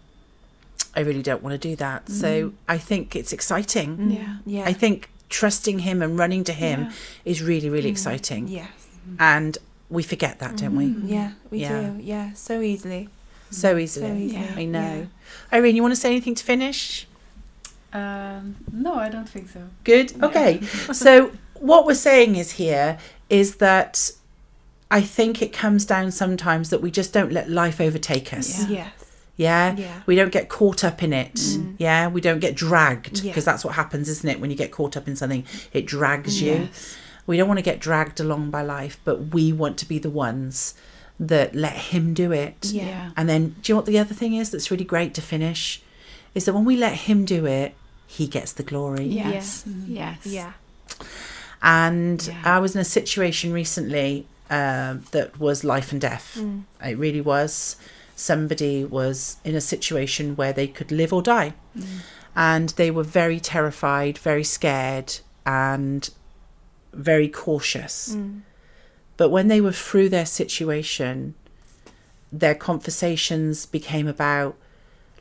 I really don't want to do that. Mm. So I think it's exciting. Yeah. Yeah. I think trusting him and running to him Yeah. is really, really exciting. Yes. And we forget that, don't we? Yeah. We Yeah. do. Yeah. So easily. So easily. So easily. Yeah. I know. Irene, you want to say anything to finish? Um, no, I don't think so. Good. Okay. [laughs] so what we're saying is here is that I think it comes down sometimes that we just don't let life overtake us. Yeah. Yes. Yeah. Yeah. We don't get caught up in it. Mm. Yeah. We don't get dragged because Yes. that's what happens, isn't it? When you get caught up in something, it drags you. We don't want to get dragged along by life, but we want to be the ones that let him do it. Yeah. Yeah. And then, do you know what the other thing is that's really great to finish? Is that when we let him do it, he gets the glory. Yes. Yes. Mm. Yeah. And Yeah. I was in a situation recently um, that was life and death. Mm. It really was. Somebody was in a situation where they could live or die. And they were very terrified, very scared, and very cautious. Mm. But when they were through their situation, their conversations became about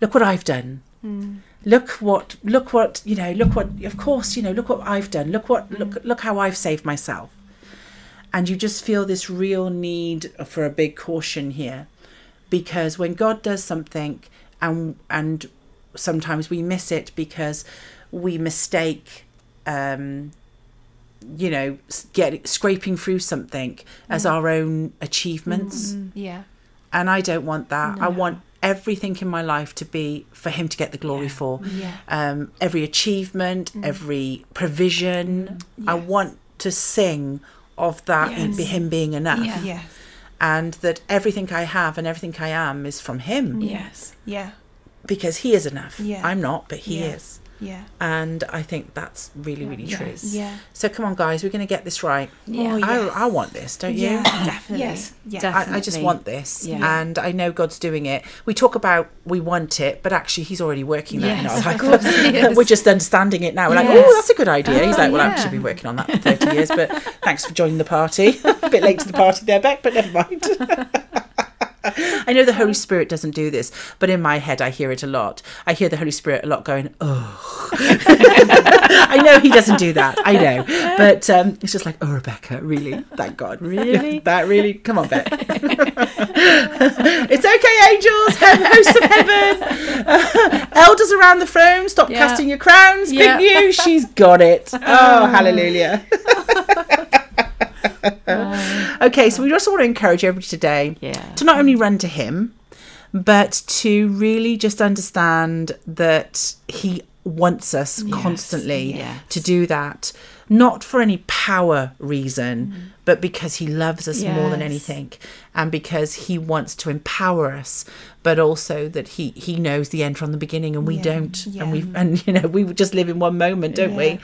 look what I've done. Mm. Look what look what you know, look what of course, you know, look what I've done. Look what mm. look look how I've saved myself. And you just feel this real need for a big caution here. Because when God does something and and sometimes we miss it because we mistake um you know get scraping through something as mm. our own achievements mm-hmm. Yeah. and I don't want that. I want everything in my life to be for him to get the glory Yeah. for. Yeah. Um, every achievement, every provision. I Yes. want to sing of that Yes. be him being enough, Yeah. Yes. and that everything I have and everything I am is from him Yes. Yeah. because he is enough. Yeah. I'm not, but he Yeah. is, Yeah. and I think that's really, really true. Yeah. So come on, guys, we're going to get this right. Oh, yeah. Oh, yes. I, I want this, don't you? Yeah. Definitely. Yes, Yeah. definitely. I, I just want this, Yeah. and I know God's doing it. We talk about we want it, but actually He's already working that in Yes, our of life. course he. [laughs] We're just understanding it now. We're like, oh, that's a good idea. He's Oh, like, well, I've yeah. actually been working on that for thirty years, but thanks for joining the party. [laughs] a bit late to the party there, Beck, but never mind. [laughs] [laughs] I know the Holy Spirit doesn't do this, but in my head, I hear it a lot. I hear the Holy Spirit a lot going, oh. [laughs] I know He doesn't do that. I know. But um, it's just like, oh, Rebecca, really? Thank God. [laughs] Really? that really? Come on, Beck. it's okay, angels, hosts of heaven. Elders around the throne, stop Yeah. casting your crowns. Yeah. Big you, she's got it. Oh, hallelujah. [laughs] okay, so we just want to encourage everybody today Yeah. to not only run to him, but to really just understand that he wants us constantly yes. to do that. Not for any power reason, mm. but because he loves us more than anything and because he wants to empower us, but also that he he knows the end from the beginning and we Yeah. don't. Yeah. And we and you know, we just live in one moment, don't we?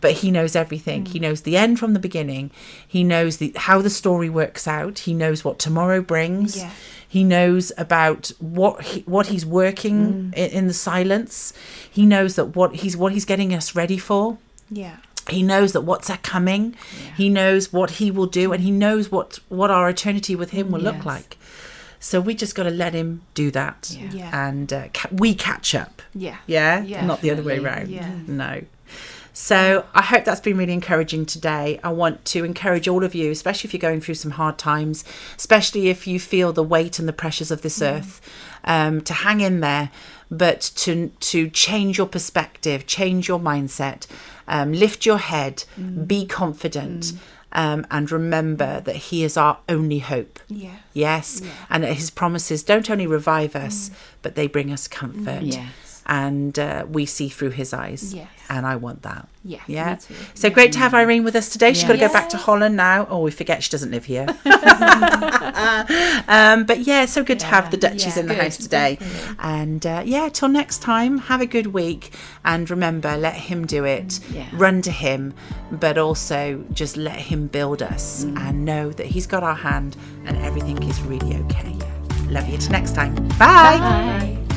But he knows everything. He mm. knows the end from the beginning. He knows the how the story works out. He knows what tomorrow brings. Yeah. He knows about what he, what he's working mm. in, in the silence. He knows that what he's what he's getting us ready for. Yeah. He knows that what's a coming. He knows what he will do, and he knows what what our eternity with him will look like. So we just got to let him do that, Yeah. Yeah. and uh, ca- we catch up. Yeah. Yeah, Yeah. not the other way around. Yeah. No. So I hope that's been really encouraging today. I want to encourage all of you, especially if you're going through some hard times, especially if you feel the weight and the pressures of this earth, um, to hang in there, but to to change your perspective, change your mindset, um, lift your head, be confident, um, and remember that He is our only hope. Yeah. Yes, and that His promises don't only revive us, but they bring us comfort Yes. And uh, we see through his eyes. Yes. And I want that. Yes. Yeah. So great to have Irene with us today. She's got to Yeah. go back to Holland now. Oh, we forget she doesn't live here. [laughs] um, but yeah, so good to have the Dutchies Yeah, in the good, house today. definitely. And uh, yeah, till next time, have a good week. And remember, let him do it. Yeah. Run to him, but also just let him build us and know that he's got our hand and everything is really okay. Love you. Till next time. Bye. Bye.